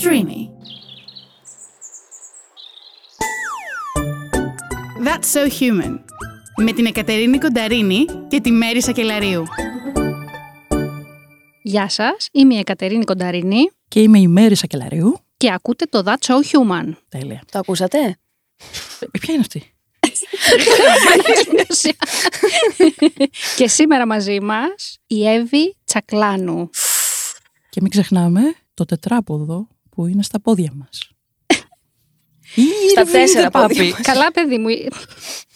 Streamy. That's So Human. Με την Εκατερίνη Κονταρίνη και τη Μέρη Σακελαρίου. Γεια σας, είμαι η Εκατερίνη Κονταρίνη Και είμαι η Μέρη Σακελαρίου. και ακούτε το That's So Human. Τέλεια. Το ακούσατε; Ε, Ποια είναι αυτή; και σήμερα μαζί μας η Εύη Τσακλάνου. Και μην ξεχνάμε το τετράποδο που είναι στα πόδια μας. Στα Ήρθε, τέσσερα πάπη. πόδια μας. Καλά παιδί μου,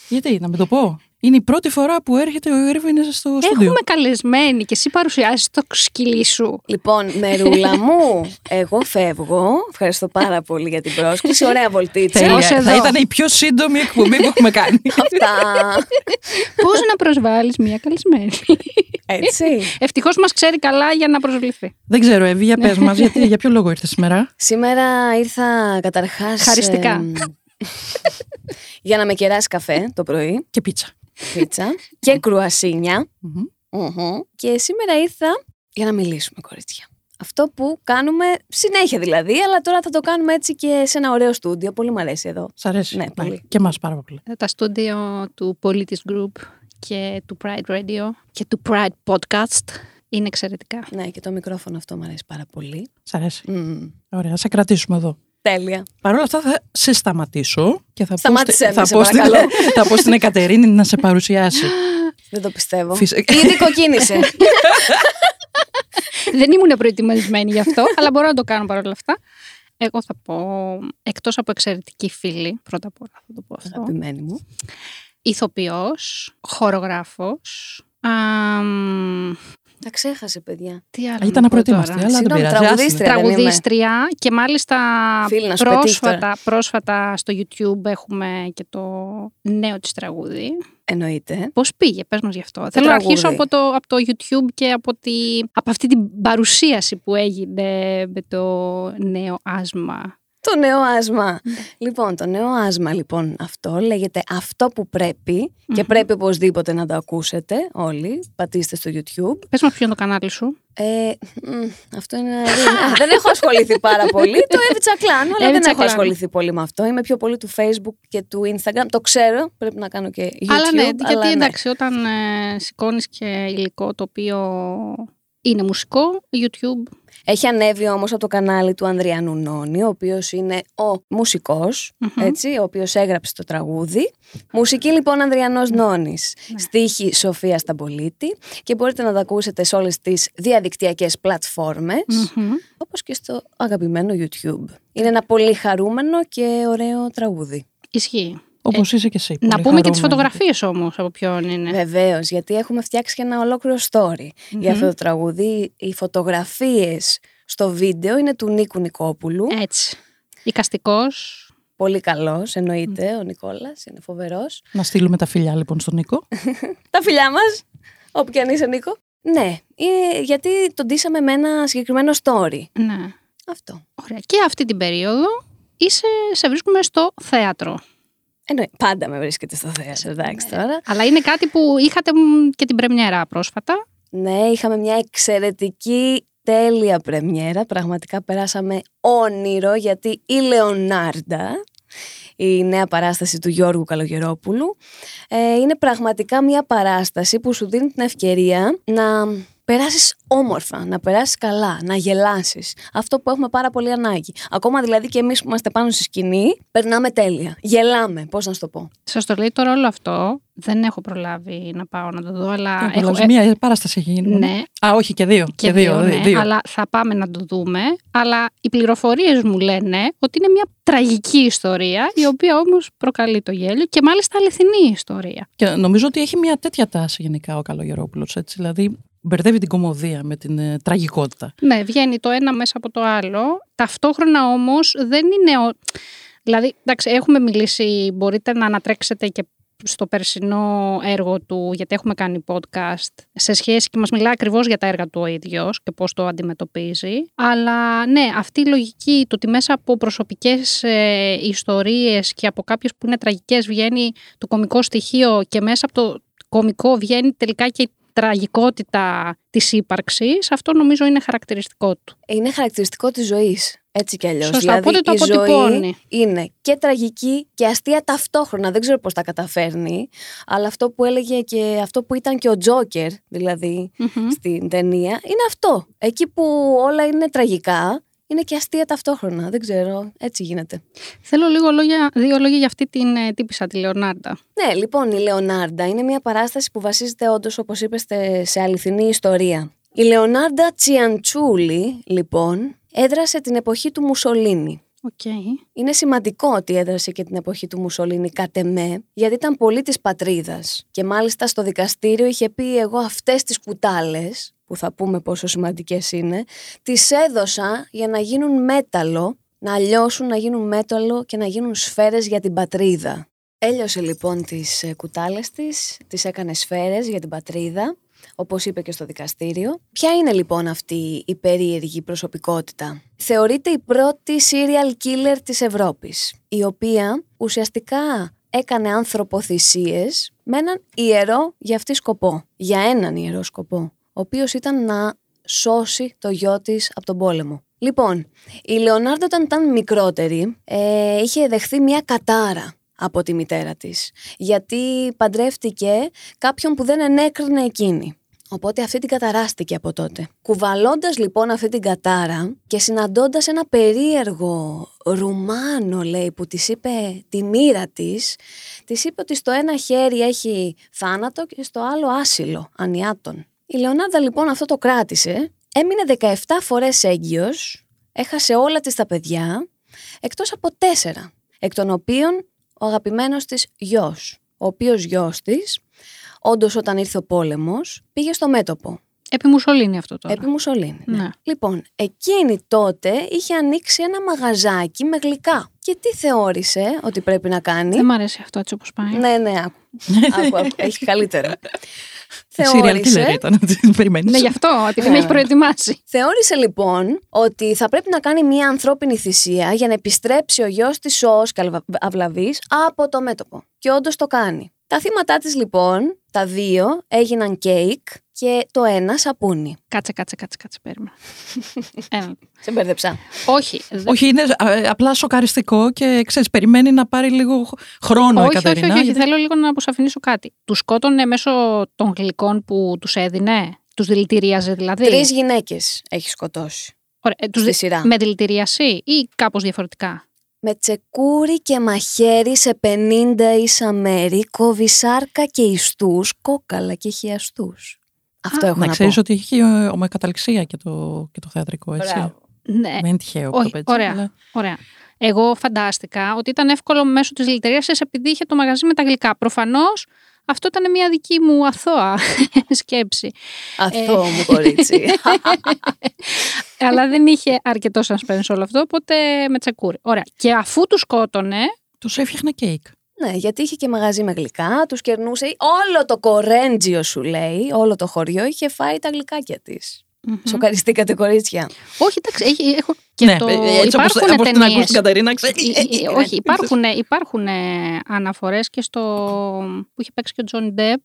Γιατί, να με το πω. Είναι η πρώτη φορά που έρχεται ο Έρβιν στο στούντιο. έχουμε καλεσμένη και εσύ παρουσιάζεις το σκυλί σου. Λοιπόν, μερούλα μου, εγώ φεύγω. Ευχαριστώ πάρα πολύ για την πρόσκληση. Ωραία βολτίτσα. Τέλεια. ως εδώ; Θα ήταν η πιο σύντομη εκπομπή που έχουμε κάνει. Αυτά. Πώς να προσβάλλεις μια καλεσμένη; Έτσι. Ευτυχώς μας ξέρει καλά για να προσβληθεί. Δεν ξέρω, Εύη, για πες μας, γιατί, για ποιο λόγο ήρθες σήμερα; Σήμερα ήρθα καταρχάς... Χαριστικά. εμ, για να με κεράσει καφέ το πρωί, Και πίτσα. Πίτσα και κρουασίνια. Μμμ. Μμμ. Και σήμερα ήρθα για να μιλήσουμε, κορίτσια. Αυτό που κάνουμε συνέχεια δηλαδή, αλλά τώρα θα το κάνουμε έτσι και σε ένα ωραίο στούντιο. Πολύ μου αρέσει εδώ. Σ' αρέσει. Ναι, πολύ. Και εμάς πάρα πολύ. Τα στούντιο του Politis Group και του Pride Radio και του Pride Podcast είναι εξαιρετικά. Ναι, και το μικρόφωνο αυτό μου αρέσει πάρα πολύ. Σ' αρέσει. Μμ. Ωραία, θα σε κρατήσουμε εδώ. Τέλεια. Παρ' όλα αυτά θα σε σταματήσω και θα, πω, Σταμάτησέ στη- με, θα, σε πω στην, παρακαλώ. θα πω στην Εκατερίνη να σε παρουσιάσει. Δεν το πιστεύω. Φυσικά. Ήδη κοκκίνησε. Δεν ήμουν προετοιμασμένη γι' αυτό, αλλά μπορώ να το κάνω παρόλα αυτά. Εγώ θα πω, εκτός από εξαιρετική φίλη, πρώτα απ' όλα θα το πω αυτό, Αγαπημένη μου. ηθοποιός, χορογράφος, αμ, Τα ξέχασε, παιδιά. τι άλλο Ήταν να πω απροετοίμαστη, τώρα. αλλά δεν Συγγνώμη, πειράζει. τραγουδίστρια. άστο. δεν είμαι. Τραγουδίστρια και μάλιστα Φίλη, να σου πετύχει πρόσφατα, πρόσφατα στο YouTube έχουμε και το νέο της τραγούδι. Εννοείται. Πώς πήγε, πες μας γι' αυτό. Θέλω να τραγούδι. αρχίσω από το, από το YouTube και από, τη, από αυτή την παρουσίαση που έγινε με το νέο άσμα. Το νέο άσμα. Λοιπόν, το νέο άσμα λοιπόν αυτό λέγεται αυτό που πρεπει και πρέπει οπωσδήποτε να το ακούσετε όλοι. Πατήστε στο YouTube. Πες μας ποιο είναι το κανάλι σου. Ε, μ, αυτό είναι. Α, δεν έχω ασχοληθεί πάρα πολύ. Το Εύη Τσακλάνο, αλλά Εύη δεν έχω Τσακλάνο. ασχοληθεί πολύ με αυτό. Είμαι πιο πολύ του Facebook και του Instagram. Το ξέρω, πρέπει να κάνω και YouTube. αλλά ναι, γιατί ναι. εντάξει, όταν ε, σηκώνεις και υλικό το οποίο είναι μουσικό, YouTube. Έχει ανέβει όμως από το κανάλι του Ανδριανού Νόνη, ο οποίος είναι ο μουσικος Μμμ. έτσι, ο οποίος έγραψε το τραγούδι. Μουσική λοιπόν Ανδριανός Νόνης, Ναι. στίχη Σοφία Σταμπολίτη και μπορείτε να τα ακούσετε σε όλες τις διαδικτυακές πλατφόρμες, Μμμ. όπως και στο αγαπημένο YouTube. Είναι ένα πολύ χαρούμενο και ωραίο τραγούδι. Ισχύει. Όπως είσαι και εσύ. να πολύ πούμε και τις χαρούμενη. φωτογραφίες όμως από ποιον είναι. Βεβαίως, γιατί έχουμε φτιάξει και ένα ολόκληρο story για αυτό το τραγούδι. Οι φωτογραφίες στο βίντεο είναι του Νίκου Νικόπουλου. Έτσι. Οικαστικός. Πολύ καλός, εννοείται. Ο Νικόλας είναι φοβερός. Να στείλουμε τα φιλιά λοιπόν στον Νίκο. Τα φιλιά μας, όπου και αν είσαι, Νίκο. Ναι, ε, γιατί τον ντύσαμε με ένα συγκεκριμένο story. Ναι. Αυτό. Ωραία. Και αυτή την περίοδο είσαι, σε βρίσκουμε στο θέατρο. Εννοεί. Πάντα με βρίσκεται στο θέατρο, εντάξει τώρα. Αλλά είναι κάτι που είχατε μ, και την πρεμιέρα πρόσφατα. Ναι, είχαμε μια εξαιρετική, τέλεια πρεμιέρα. Πραγματικά περάσαμε όνειρο γιατί η Λεωνάρντα, η νέα παράσταση του Γιώργου Καλογερόπουλου, ε, είναι πραγματικά μια παράσταση που σου δίνει την ευκαιρία να περάσεις όμορφα, να περάσεις καλά, να γελάσεις. Αυτό που έχουμε πάρα πολύ ανάγκη. Ακόμα δηλαδή και εμείς που είμαστε πάνω στη σκηνή, περνάμε τέλεια. Γελάμε, πώς να σου το πω. Σας το λέει τώρα όλο αυτό. Δεν έχω προλάβει να πάω να το δω, αλλά. Έχω, έχω, ε, Μία παράσταση έχει γίνει. ναι, Α, όχι και δύο. και, δύο, ναι, δύο. αλλά θα πάμε να το δούμε. Αλλά οι πληροφορίες μου λένε ότι είναι μια τραγική ιστορία, η οποία όμως προκαλεί το γέλιο και μάλιστα αληθινή ιστορία. Και νομίζω ότι έχει μια τέτοια τάση γενικά ο Καλογερόπουλος. Δηλαδή, μπερδεύει την κομμωδία με την ε, τραγικότητα. Ναι, βγαίνει το ένα μέσα από το άλλο. Ταυτόχρονα όμως δεν είναι... Ο... Δηλαδή, εντάξει, έχουμε μιλήσει, μπορείτε να ανατρέξετε και στο περσινό έργο του, γιατί έχουμε κάνει podcast, σε σχέση και μας μιλάει ακριβώς για τα έργα του ο ίδιος και πώς το αντιμετωπίζει. Αλλά ναι, αυτή η λογική, το ότι μέσα από προσωπικές ε, ιστορίες και από κάποιες που είναι τραγικές βγαίνει το κομικό στοιχείο και μέσα από το κομικό βγαίνει τελικά και η τραγικότητα της ύπαρξης, αυτό νομίζω είναι χαρακτηριστικό του. Είναι χαρακτηριστικό της ζωής. Έτσι κι αλλιώς. Σωστά, Δηλαδή, οπότε το η ζωή αποτυπώνει. είναι και τραγική και αστεία ταυτόχρονα. Δεν ξέρω πώς τα καταφέρνει. Αλλά αυτό που έλεγε και αυτό που ήταν και ο Τζόκερ, δηλαδή Μμμ. στην ταινία, είναι αυτό. Εκεί που όλα είναι τραγικά, είναι και αστεία ταυτόχρονα. Δεν ξέρω. Έτσι γίνεται. Θέλω λίγο λόγια, δύο λόγια για αυτή την ε, τύπισσα, τη Λεωνάρντα. Ναι, λοιπόν, η Λεωνάρντα είναι μια παράσταση που βασίζεται όντως, όπως είπε, στε- σε αληθινή ιστορία. Η Λεωνάρντα Τσιαντσούλη, λοιπόν, έδρασε την εποχή του Μουσολίνη. Οκ. Είναι σημαντικό ότι έδρασε και την εποχή του Μουσολίνη κατ' εμέ, γιατί ήταν πολύ της πατρίδας. Και μάλιστα στο δικαστήριο είχε πει εγώ αυτές τις κουτάλες, που θα πούμε πόσο σημαντικές είναι, τις έδωσα για να γίνουν μέταλλο, να λιώσουν, να γίνουν μέταλλο και να γίνουν σφαίρες για την πατρίδα. Έλειωσε λοιπόν τις ε, κουτάλες της, τις έκανε σφαίρες για την πατρίδα, όπως είπε και στο δικαστήριο. Ποια είναι λοιπόν αυτή η περίεργη προσωπικότητα; Θεωρείται η πρώτη serial killer της Ευρώπης, η οποία ουσιαστικά έκανε ανθρωποθυσίες με έναν ιερό για αυτή σκοπό. Για έναν ιερό σκοπό, ο οποίος ήταν να σώσει το γιο της από τον πόλεμο. Λοιπόν, η Λεωνάρντο όταν ήταν μικρότερη ε, είχε δεχθεί μια κατάρα από τη μητέρα της γιατί παντρεύτηκε κάποιον που δεν ενέκρινε εκείνη. Οπότε αυτή την καταράστηκε από τότε. Κουβαλώντας λοιπόν αυτή την κατάρα και συναντώντας ένα περίεργο Ρουμάνο λέει που της είπε τη μοίρα της, της είπε ότι στο ένα χέρι έχει θάνατο και στο άλλο άσυλο, ανιάτων. Η Λεωνάρδα λοιπόν αυτό το κράτησε, έμεινε 17 φορές έγκυος, έχασε όλα της τα παιδιά, εκτός από τέσσερα, εκ των οποίων ο αγαπημένος της γιος, ο οποίος γιος της, όντως όταν ήρθε ο πόλεμος, πήγε στο μέτωπο, Επί Μουσολίνη αυτό τώρα. επί Μουσολίνη. ναι. Ναι. Λοιπόν, εκείνη τότε είχε ανοίξει ένα μαγαζάκι με γλυκά. Και τι θεώρησε ότι πρέπει να κάνει; Δεν μ' αρέσει αυτό έτσι όπως πάει. Ναι, ναι, άκου. άκου, άκου, έχει καλύτερο. Serial killer θεώρησε, ήταν, την περιμένεις. Ναι, γι' αυτό, επειδή Ναι. με έχει προετοιμάσει. θεώρησε λοιπόν ότι θα πρέπει να κάνει μια ανθρώπινη θυσία για να επιστρέψει ο γιος της σώος και αυλα- αυλαβής από το μέτωπο. Και όντως το κάνει. Τα θύματα της λοιπόν, τα δύο, έγιναν κέικ και το ένα σαπούνι. Κάτσε, κάτσε, κάτσε, κάτσε, περίμενα. Ένα. Σε μπέρδεψα. Όχι, δε- Όχι, είναι ε, απλά σοκαριστικό και ξέρεις, περιμένει να πάρει λίγο χρόνο η όχι, όχι, Κατερίνα. όχι, όχι, γιατί- θέλω λίγο να αποσαφηνίσω κάτι. Τους σκότωνε μέσω των γλυκών που τους έδινε, τους δηλητηρίαζε δηλαδή; Τρεις γυναίκες έχει σκοτώσει. Ωραία, ε, τους στη δι- σειρά. Με δηλητηρίαση ή κάπως διαφορετικά; Με τσεκούρι και μαχαίρι σε 50 ίσα μέρη, κόβει σάρκα και ιστούς, κόκαλα και χιαστούς. Αυτό έχω Να να, ξέρεις πω. ότι έχει ε, ομοκαταληξία και το, και το θεατρικό, έτσι. Μπράβο. Ναι, Δεν είναι τυχαίο που όχι, το έτσι. ωραία. αλλά- Ωραία. Εγώ φαντάστηκα ότι ήταν εύκολο μέσω της δηλητηρίαση επειδή είχε το μαγαζί με τα γλυκά. Προφανώς αυτό ήταν μια δική μου αθώα σκέψη. Αθώο μου κορίτσι. Αλλά δεν είχε αρκετό suspense όλο αυτό, οπότε με τσεκούρι. Ωραία. Και αφού τους σκότωνε, Τους έφτιαχνα κέικ. Ναι, γιατί είχε και μαγαζί με γλυκά, τους κερνούσε. Όλο το κορέντζιο σου λέει, όλο το χωριό είχε φάει τα γλυκάκια της. Σοκαριστήκατε κορίτσια. Όχι, εντάξει, έχει, έχω και ναι, το... ε, έτσι όπως, υπάρχουν όπως την ακούς ταινίες. την Κατερίνα, ξέρεις. Ε, ε, Όχι, υπάρχουν, υπάρχουν ε, αναφορές και στο που είχε παίξει και ο Τζον Ντεπ,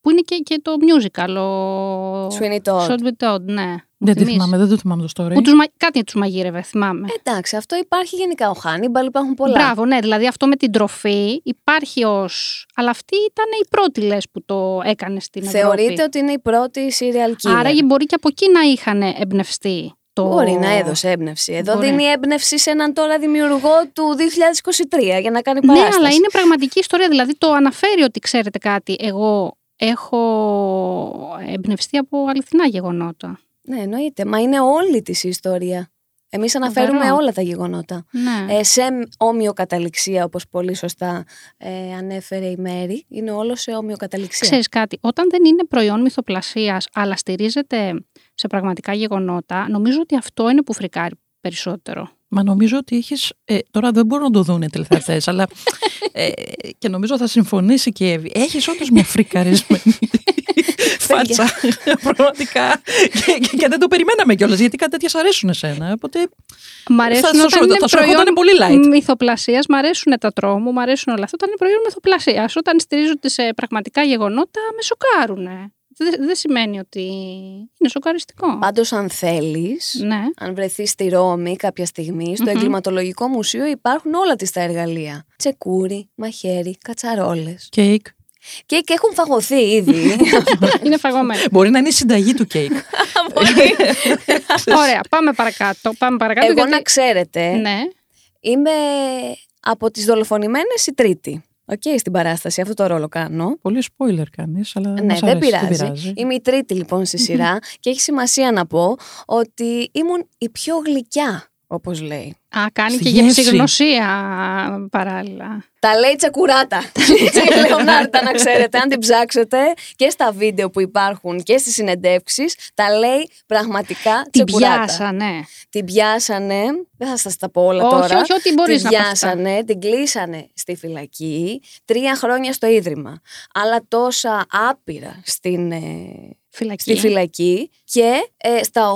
που είναι και, και το musical, ο Sweeney Todd. Sweeney Todd, ναι. Δεν τη Θυμίζεις. θυμάμαι, δεν το θυμάμαι το story. Που τους, μα- κάτι τους μαγείρευε, θυμάμαι. Εντάξει, αυτό υπάρχει γενικά ο Χάνιμπαλ, υπάρχουν πολλά. Μπράβο, ναι, δηλαδή αυτό με την τροφή υπάρχει ως... Αλλά αυτή ήταν η πρώτη, λες, που το έκανε στην Ευρώπη. Θεωρείται ότι είναι η πρώτη serial killer. Άραγε μπορεί και από εκεί να είχαν εμπνευστεί. Το... Μπορεί να έδωσε έμπνευση. Εδώ Μπορεί. δίνει έμπνευση σε έναν τώρα δημιουργό του 2023 για να κάνει Ναι, παράσταση. αλλά είναι πραγματική ιστορία. Δηλαδή το αναφέρει ότι ξέρετε κάτι. Εγώ έχω εμπνευστεί από αληθινά γεγονότα. Ναι, εννοείται. Μα είναι όλη της η ιστορία. Εμείς αναφέρουμε Φοβερό. όλα τα γεγονότα. Ναι. Ε, σε ομοιοκαταληξία, όπως πολύ σωστά ε, ανέφερε η Μέρη, είναι όλο σε ομοιοκαταληξία. Ξέρεις κάτι, όταν δεν είναι προϊόν μυθοπλασίας, αλλά στηρίζεται σε πραγματικά γεγονότα, νομίζω ότι αυτό είναι που φρικάρει περισσότερο. Μα νομίζω ότι έχεις, ε, τώρα δεν μπορούν να το δουν οι τηλεθεατές, αλλά ε, και νομίζω θα συμφωνήσει και η Εύη. Έχεις όντως μια φρικαρισμένη φάτσα, πραγματικά. Και, και, και δεν το περιμέναμε κιόλας, γιατί κάτι τέτοια σ' αρέσουν εσένα. Οπότε Μ' αρέσουν θα, σου- όταν είναι θα σου προϊόν έρχονταν πολύ light. μυθοπλασίας, μ' αρέσουν τα τρόμου, μ' αρέσουν όλα αυτά. Όταν είναι προϊόν μυθοπλασίας, όταν στηρίζονται σε πραγματικά γεγονότα, με σοκάρουνε. δεν, δεν σημαίνει ότι είναι σοκαριστικό. Πάντως αν θέλεις, Ναι. αν βρεθείς στη Ρώμη κάποια στιγμή, στο Μμμ. εγκληματολογικό μουσείο υπάρχουν όλα τις τα εργαλεία. Τσεκούρι, μαχαίρι, κατσαρόλες. Κέικ. Και, και έχουν φαγωθεί ήδη. είναι φαγωμένο. Μπορεί να είναι η συνταγή του κέικ. Ωραία, πάμε παρακάτω. Πάμε παρακάτω Εγώ γιατί... να ξέρετε, Ναι. είμαι από τις δολοφονημένες η τρίτη. Οκ, στην παράσταση, αυτό το ρόλο κάνω. Πολύ spoiler κάνεις, αλλά Ναι, μας δεν αρέσει, πειράζει. Είμαι η τρίτη λοιπόν στη σειρά και έχει σημασία να πω ότι ήμουν η πιο γλυκιά, όπως λέει. Α, κάνει Στη και γεύση. γευσηγνωσία παράλληλα. Τα λέει τσεκουράτα. Η Λεωνάρτα, να ξέρετε, αν την ψάξετε και στα βίντεο που υπάρχουν και στις συνεντεύξεις, τα λέει πραγματικά Την τσεκουράτα. πιάσανε. Την πιάσανε, δεν θα σας τα πω όλα Όχι, τώρα. όχι, ό,τι μπορείς την να πας αυτά. πιάσανε, την κλείσανε στη φυλακή, τρία χρόνια στο Ίδρυμα. Αλλά τόσα άπειρα στην, ε, Φυλακή. στη φυλακή και ε, στα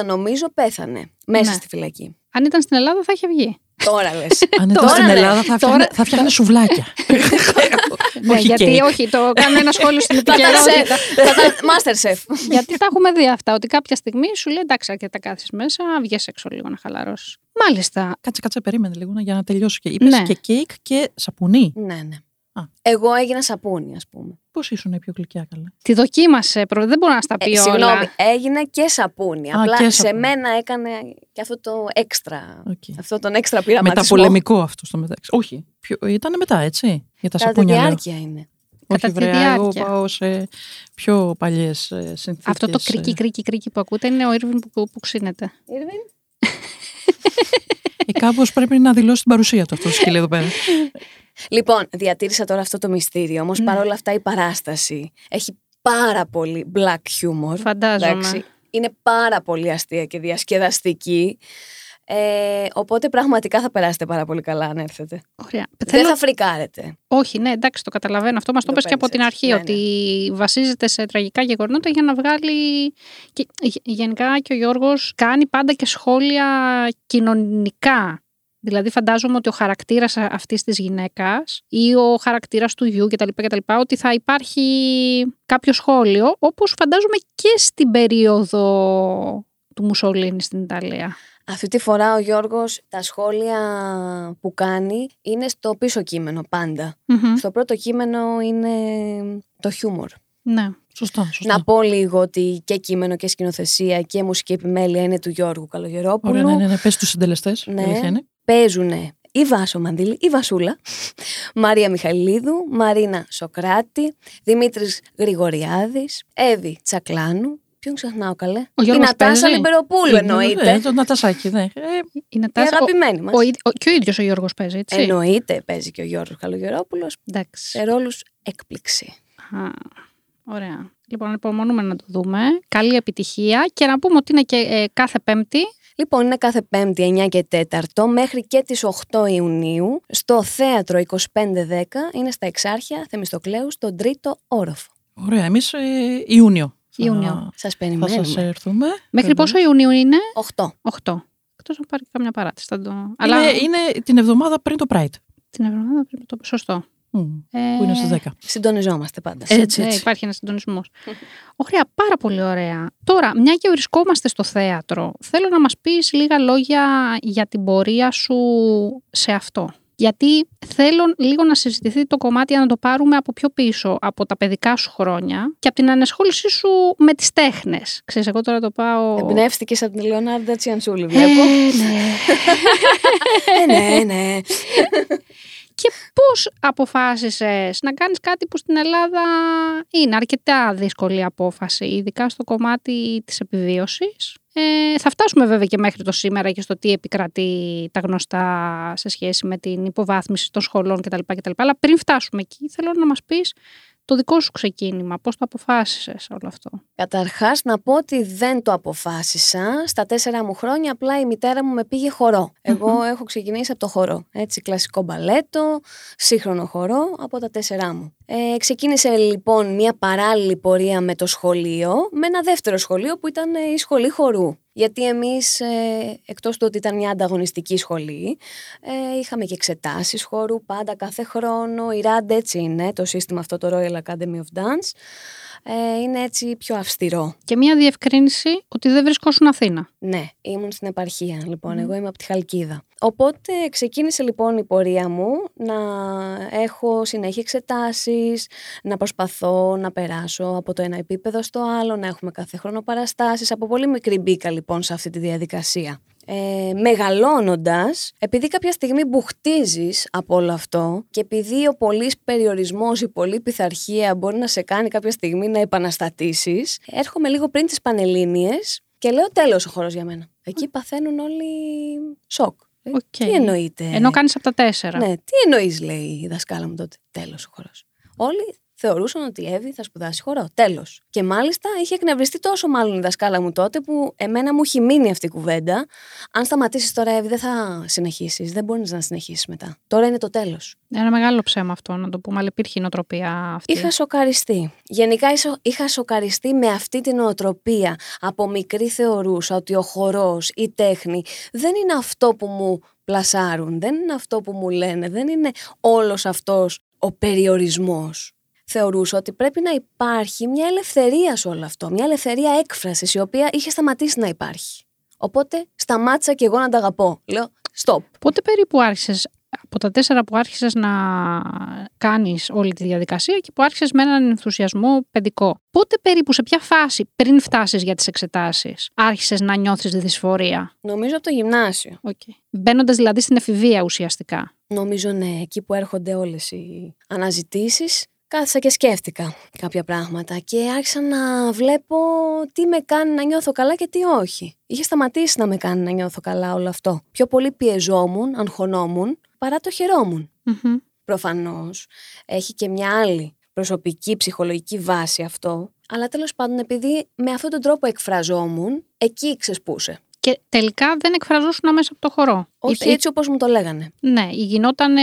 80 νομίζω πέθανε μέσα Ναι. στη φυλακή. Αν ήταν στην Ελλάδα θα είχε βγει. Τώρα λες. Αν ήταν Τώρα στην ναι. Ελλάδα θα Τώρα- φτιάχνε, θα φτιάχνε σουβλάκια. Ναι, Όχι γιατί κέικ. όχι, το κάνω ένα σχόλιο στην Θα τα επικαιρότητα. σεφ, θα τα- Masterchef. γιατί τα έχουμε δει αυτά, ότι κάποια στιγμή σου λέει εντάξει, αρκετά κάθεσαι μέσα, βγες έξω λίγο να χαλαρώσεις. Μάλιστα. Κάτσε, κάτσε, περίμενε λίγο να- για να τελειώσω. Και είπες Ναι. και κέικ και σαπουνί. Ναι, ναι. Α. Εγώ έγινα σαπούνι, ας πούμε. Πώς ήσουν η πιο γλυκιά καλά; Τη δοκίμασε, προ... δεν μπορώ να στα πω Ε, όλα. συγγνώμη, έγινε και σαπούνι. Α, Απλά και σε σαπούνι. μένα έκανε και αυτό το έξτρα. Οκ. Αυτό τον έξτρα πειραματισμό. Μεταπολεμικό αυτό στο μεταξύ. Όχι, πιο, ήταν μετά, έτσι. Για τα Κατά τη σαπούνια λέω. διάρκεια είναι. Κατά Όχι, τη βρέα, εγώ διάρκεια. πάω σε πιο παλιές ε, συνθήκες. Αυτό το ε. κρίκι, κρίκι, κρίκι που ακούτε είναι ο Ήρβιν που, που ξύνεται. Ε, κάπως πρέπει να δηλώσει την παρουσία του αυτό το σκύλο εδώ πέρα. Λοιπόν, διατήρησα τώρα αυτό το μυστήριο. Όμως Ναι. παρόλα αυτά η παράσταση έχει πάρα πολύ black humor. Φαντάζομαι. Είναι πάρα πολύ αστεία και διασκεδαστική. Ε, οπότε πραγματικά θα περάσετε πάρα πολύ καλά αν έρθετε. Ωραία. Δεν Θέλω- θα φρικάρετε. Όχι, ναι, εντάξει, το καταλαβαίνω. Αυτό μας το Το πες και από παίρνεις την αρχή, έτσι. Ναι, ότι βασίζεται σε τραγικά γεγονότα για να βγάλει. Και, γε- γενικά και ο Γιώργος κάνει πάντα και σχόλια κοινωνικά. Δηλαδή, φαντάζομαι ότι ο χαρακτήρας αυτής της γυναίκας ή ο χαρακτήρας του γιου κτλ, κτλ. ότι θα υπάρχει κάποιο σχόλιο, όπως φαντάζομαι και στην περίοδο του Μουσολίνη στην Ιταλία. Αυτή τη φορά ο Γιώργος τα σχόλια που κάνει είναι στο πίσω κείμενο πάντα. Μμμ. Στο πρώτο κείμενο είναι το χιούμορ. Ναι. Σωστά, σωστά. Να πω λίγο ότι και κείμενο και σκηνοθεσία και μουσική επιμέλεια είναι του Γιώργου Καλογερόπουλου. Ωραία, ναι, ναι, ναι. Πες τους συντελεστές. Ναι. η αλήθεια είναι. Παίζουν η Βάσο Μαντήλη, η Βασούλα, Μαρία Μιχαηλίδου, Μαρίνα Σοκράτη, Δημήτρης Γρηγοριάδης, Εύη Τσακλάνου. Ποιον ξεχνάω καλέ; Ο η Γιώργος Νατάσα παίζει; Λιμπεροπούλου εννοείται. Ε, το Νατασάκι, ναι. Ε, Είναι Η τα... αγαπημένη μας. ο, ίδ- ο, και ο ίδιος ο Γιώργος παίζει, έτσι. Εννοείται παίζει και ο Γιώργος Καλογερόπουλος Εντάξει. σε ρόλους έκπληξη. Α, ωραία. Λοιπόν, ανυπομονούμε να το δούμε. Καλή επιτυχία και να πούμε ότι είναι και ε, κάθε Πέμπτη. Λοιπόν, είναι κάθε Πέμπτη 9 και 4 μέχρι και τις 8 Ιουνίου στο θέατρο 2510, είναι στα Εξάρχεια Θεμιστοκλέου, στον τρίτο όροφο. ωραία, εμείς ε, Ιούνιο. Θα- Ιούνιο. Σας Θα περιμένουμε. σας έρθουμε. Μέχρι Βέβαια. πόσο Ιουνίου είναι; 8. 8. Εκτός να πάρει καμιά παράτηση. Θα το... Είναι, Αλλά είναι την εβδομάδα πριν το Pride. την εβδομάδα πρέπει να το Σωστό. Μμ, Ε, Που είναι στις 10. Συντονιζόμαστε πάντα. Έτσι, ναι, έτσι. υπάρχει ένας συντονισμός. Ωραία, πάρα πολύ ωραία. Τώρα, μια και βρισκόμαστε στο θέατρο, θέλω να μας πεις λίγα λόγια για την πορεία σου σε αυτό. Γιατί θέλω λίγο να συζητηθεί το κομμάτι να το πάρουμε από πιο πίσω, από τα παιδικά σου χρόνια και από την ανασχόλησή σου με τις τέχνες. Ξέρεις, εγώ τώρα το πάω... Εμπνεύστηκες από την Λεωνάρντα Τσιανσούλη, Ε, βλέπω. ναι. Ε, ναι, ναι. Και πώς αποφάσισες να κάνεις κάτι που στην Ελλάδα είναι αρκετά δύσκολη απόφαση, ειδικά στο κομμάτι της επιβίωσης; Ε, θα φτάσουμε βέβαια και μέχρι το σήμερα και στο τι επικρατεί τα γνωστά σε σχέση με την υποβάθμιση των σχολών κτλ. κτλ. Αλλά πριν φτάσουμε εκεί, θέλω να μας πεις το δικό σου ξεκίνημα, πώς το αποφάσισες όλο αυτό; Καταρχάς να πω ότι δεν το αποφάσισα. Στα τέσσερα μου χρόνια απλά η μητέρα μου με πήγε χορό. Εγώ έχω ξεκινήσει από το χορό. Έτσι, κλασικό μπαλέτο, σύγχρονο χορό από τα τέσσερά μου. Ε, ξεκίνησε λοιπόν μια παράλληλη πορεία με το σχολείο, με ένα δεύτερο σχολείο που ήταν ε, η σχολή χορού. Γιατί εμείς, ε, εκτός του ότι ήταν μια ανταγωνιστική σχολή, ε, είχαμε και εξετάσεις χώρου πάντα κάθε χρόνο. Η RAD έτσι είναι, το σύστημα αυτό, το Royal Academy of Dance. Ε, είναι έτσι πιο αυστηρό. Και μία διευκρίνηση ότι δεν βρισκόσουν Αθήνα. Ναι, ήμουν στην επαρχία, λοιπόν, εγώ είμαι από τη Χαλκίδα. Οπότε ξεκίνησε λοιπόν η πορεία μου να έχω συνέχεια εξετάσεις, να προσπαθώ να περάσω από το ένα επίπεδο στο άλλο, να έχουμε κάθε χρόνο παραστάσεις. Από πολύ μικρή μπήκα λοιπόν σε αυτή τη διαδικασία. Ε, μεγαλώνοντας, επειδή κάποια στιγμή μπουχτίζεις από όλο αυτό και επειδή ο πολύς περιορισμός, η πολλή πειθαρχία μπορεί να σε κάνει κάποια στιγμή να επαναστατήσεις, έρχομαι λίγο πριν τις Πανελλήνιες και λέω τέλος ο χώρος για μένα. Εκεί παθαίνουν όλοι σοκ. Ε, Οκ. Τι εννοείται; Ενώ κάνεις από τα τέσσερα. Ναι, τι εννοείς, λέει η δασκάλα μου τότε. Τέλος ο χορός. Όλοι θεωρούσαν ότι η Εύη θα σπουδάσει χορό. Τέλος. Και μάλιστα είχε εκνευριστεί τόσο μάλλον η δασκάλα μου τότε που εμένα μου έχει μείνει αυτή η κουβέντα. Αν σταματήσεις τώρα, Εύη, δεν θα συνεχίσεις. Δεν μπορείς να συνεχίσεις μετά. Τώρα είναι το τέλος. Ένα μεγάλο ψέμα αυτό, να το πούμε, αλλά υπήρχε η νοοτροπία αυτή. Είχα σοκαριστεί. Γενικά ίσο- είχα σοκαριστεί με αυτή την νοοτροπία. Από μικρή θεωρούσα ότι ο χορός, η τέχνη δεν είναι αυτό που μου πλασάρουν, δεν είναι αυτό που μου λένε, δεν είναι όλος αυτός ο περιορισμός. Θεωρούσα ότι πρέπει να υπάρχει μια ελευθερία σε όλο αυτό, μια ελευθερία έκφρασης η οποία είχε σταματήσει να υπάρχει. Οπότε σταμάτησα και εγώ να τα αγαπώ. Λέω, stop. Πότε περίπου άρχισες, από τα τέσσερα που άρχισες να κάνεις όλη τη διαδικασία και που άρχισες με έναν ενθουσιασμό παιδικό; Πότε περίπου, σε ποια φάση πριν φτάσεις για τις εξετάσεις, άρχισες να νιώθεις δυσφορία; Νομίζω από το γυμνάσιο. Okay. Μπαίνοντας δηλαδή στην εφηβεία ουσιαστικά. Νομίζω ναι, εκεί που έρχονται όλες οι αναζητήσεις, κάθισα και σκέφτηκα κάποια πράγματα και άρχισα να βλέπω τι με κάνει να νιώθω καλά και τι όχι. Είχε σταματήσει να με κάνει να νιώθω καλά όλο αυτό. Πιο πολύ πιεζόμουν, αγχωνόμουν, παρά το χαιρόμουν. Μμμ. Προφανώς έχει και μια άλλη προσωπική ψυχολογική βάση αυτό, αλλά τέλος πάντων επειδή με αυτόν τον τρόπο εκφραζόμουν, εκεί ξεσπούσε. Και τελικά δεν εκφραζόσουν μέσα από το χορό. Όχι Ή- έτσι όπως μου το λέγανε. Ναι, γινόταν ε,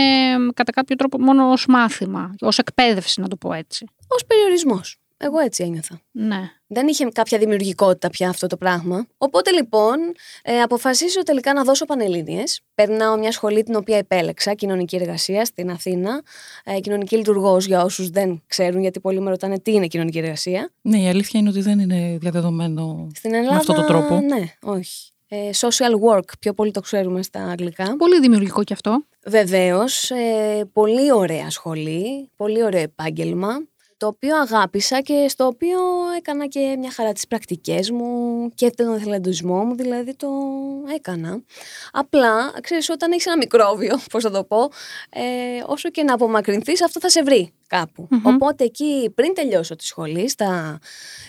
κατά κάποιο τρόπο μόνο ως μάθημα, ως εκπαίδευση να το πω έτσι. Ως περιορισμός. Εγώ έτσι ένιωθα. Ναι. Δεν είχε κάποια δημιουργικότητα πια αυτό το πράγμα. Οπότε λοιπόν ε, αποφασίζω τελικά να δώσω πανελλήνιες. Περνάω μια σχολή την οποία επέλεξα, κοινωνική εργασία στην Αθήνα. Ε, κοινωνική λειτουργός για όσους δεν ξέρουν, γιατί πολλοί με ρωτάνε τι είναι κοινωνική εργασία. Ναι, η αλήθεια είναι ότι δεν είναι διαδεδομένο Στην Ελλάδα. με αυτόν τον τρόπο. Ναι, όχι. Ε, social work, πιο πολύ το ξέρουμε στα αγγλικά. Πολύ δημιουργικό κι αυτό. Βεβαίως, ε, πολύ ωραία σχολή, πολύ ωραίο επάγγελμα, το οποίο αγάπησα και στο οποίο έκανα και μια χαρά τις πρακτικές μου και τον εθελοντισμό μου, δηλαδή το έκανα. Απλά, ξέρεις, όταν έχεις ένα μικρόβιο, πώς θα το πω, ε, όσο και να απομακρυνθείς, αυτό θα σε βρει κάπου. Μμμ. Οπότε εκεί, πριν τελειώσω τη σχολή, στα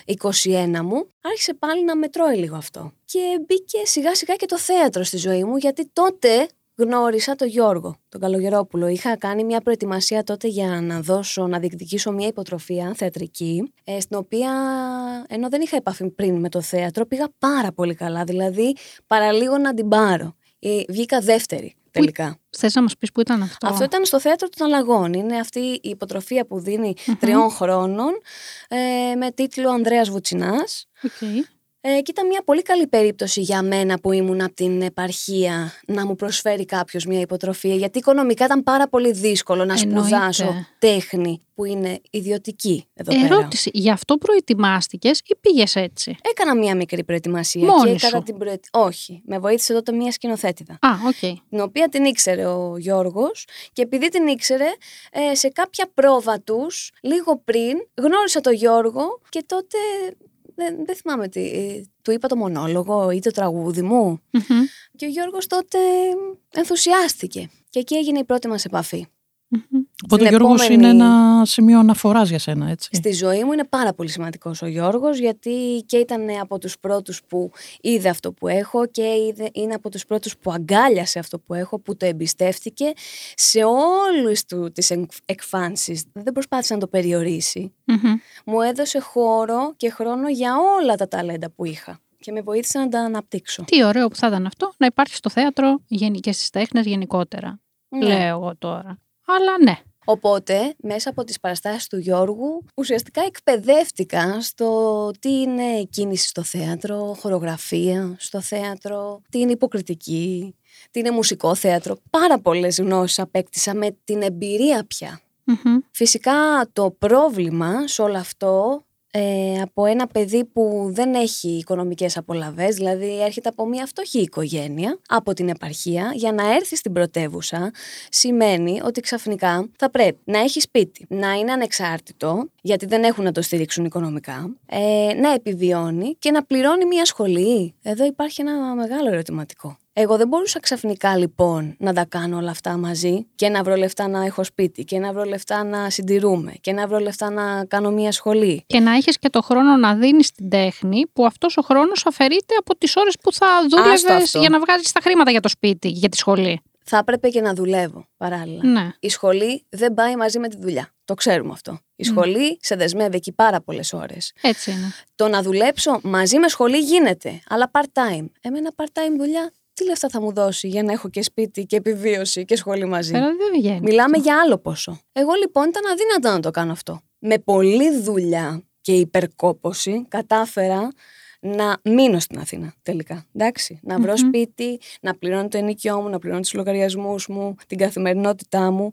21 μου, άρχισε πάλι να με τρώει λίγο αυτό. Και μπήκε σιγά σιγά και το θέατρο στη ζωή μου, γιατί τότε γνώρισα τον Γιώργο, τον Καλογερόπουλο. Είχα κάνει μια προετοιμασία τότε για να δώσω, να διεκδικήσω μια υποτροφία θεατρική, ε, στην οποία, ενώ δεν είχα επαφή πριν με το θέατρο, πήγα πάρα πολύ καλά. Δηλαδή, παραλίγο να την πάρω. Ε, βγήκα δεύτερη τελικά. Θες να μας πεις που ήταν αυτό; Αυτό ήταν στο θέατρο των Αλλαγών. Είναι αυτή η υποτροφία που δινει τριών χρόνων ε, με τίτλο Ανδρέας Βουτσινάς. Οκ. Ε, και ήταν μια πολύ καλή περίπτωση για μένα που ήμουν από την επαρχία να μου προσφέρει κάποιος μια υποτροφία γιατί οικονομικά ήταν πάρα πολύ δύσκολο να Εννοείται. σπουδάσω τέχνη που είναι ιδιωτική εδώ πέρα. Ερώτηση, γι' αυτό προετοιμάστηκες ή πήγες έτσι; Έκανα μια μικρή προετοιμασία Μόνη και κατά σου; την προετ... Όχι, με βοήθησε τότε μια σκηνοθέτηδα. Α, οκ. την οποία την ήξερε ο Γιώργος και επειδή την ήξερε ε, σε κάποια πρόβα τους λίγο πριν γνώρισα τον Γιώργο και τότε δεν, δεν θυμάμαι τι, ε, του είπα το μονόλογο ή το τραγούδι μου Μμμ. και ο Γιώργος τότε ενθουσιάστηκε και εκεί έγινε η πρώτη μας επαφή. Μμμ. Οπότε ο Στην Γιώργος επόμενη- είναι ένα σημείο αναφοράς για σένα, έτσι. Στη ζωή μου είναι πάρα πολύ σημαντικός ο Γιώργος γιατί και ήταν από τους πρώτους που είδε αυτό που έχω και είδε, είναι από τους πρώτους που αγκάλιασε αυτό που έχω, που το εμπιστεύτηκε σε όλους του τις εκ- εκφάνσεις. Δεν προσπάθησε να το περιορίσει. Μμμ. Μου έδωσε χώρο και χρόνο για όλα τα ταλέντα που είχα και με βοήθησε να τα αναπτύξω. Τι ωραίο που θα ήταν αυτό να υπάρχει στο θέατρο γενι- και στις τέχνες γενικότερα. Ναι. Λέω εγώ τώρα. Αλλά ναι. Οπότε, μέσα από τις παραστάσεις του Γιώργου, ουσιαστικά εκπαιδεύτηκα στο τι είναι κίνηση στο θέατρο, χορογραφία στο θέατρο, τι είναι υποκριτική, τι είναι μουσικό θέατρο. Πάρα πολλές γνώσεις απέκτησα με την εμπειρία πια. Φυσικά το πρόβλημα σε όλο αυτό ε, από ένα παιδί που δεν έχει οικονομικές απολαβές, δηλαδή έρχεται από μια φτωχή οικογένεια, από την επαρχία, για να έρθει στην πρωτεύουσα, σημαίνει ότι ξαφνικά θα πρέπει να έχει σπίτι, να είναι ανεξάρτητο, γιατί δεν έχουν να το στηρίξουν οικονομικά, ε, να επιβιώνει και να πληρώνει μια σχολή. Εδώ υπάρχει ένα μεγάλο ερωτηματικό. Εγώ δεν μπορούσα ξαφνικά λοιπόν να τα κάνω όλα αυτά μαζί και να βρω λεφτά να έχω σπίτι και να βρω λεφτά να συντηρούμε και να βρω λεφτά να κάνω μια σχολή. Και να έχεις και το χρόνο να δίνεις την τέχνη που αυτός ο χρόνος αφαιρείται από τις ώρες που θα δούλευες για να βγάζεις τα χρήματα για το σπίτι, για τη σχολή. Θα έπρεπε και να δουλεύω παράλληλα. Ναι. Η σχολή δεν πάει μαζί με τη δουλειά. Το ξέρουμε αυτό. Η σχολή σε δεσμεύει εκεί πάρα πολλές ώρες. Έτσι είναι. Το να δουλέψω μαζί με σχολή γίνεται, αλλά part-time. Εμένα part-time δουλειά τι λεφτά θα μου δώσει για να έχω και σπίτι και επιβίωση και σχολή μαζί; Πέρα δεν βγαίνει. Μιλάμε για άλλο ποσό. Εγώ λοιπόν ήταν αδύνατο να το κάνω αυτό. Με πολλή δουλειά και υπερκόπωση κατάφερα να μείνω στην Αθήνα τελικά. Εντάξει, να βρω σπίτι, να πληρώνω το ενοικιό μου, να πληρώνω τους λογαριασμούς μου, την καθημερινότητά μου.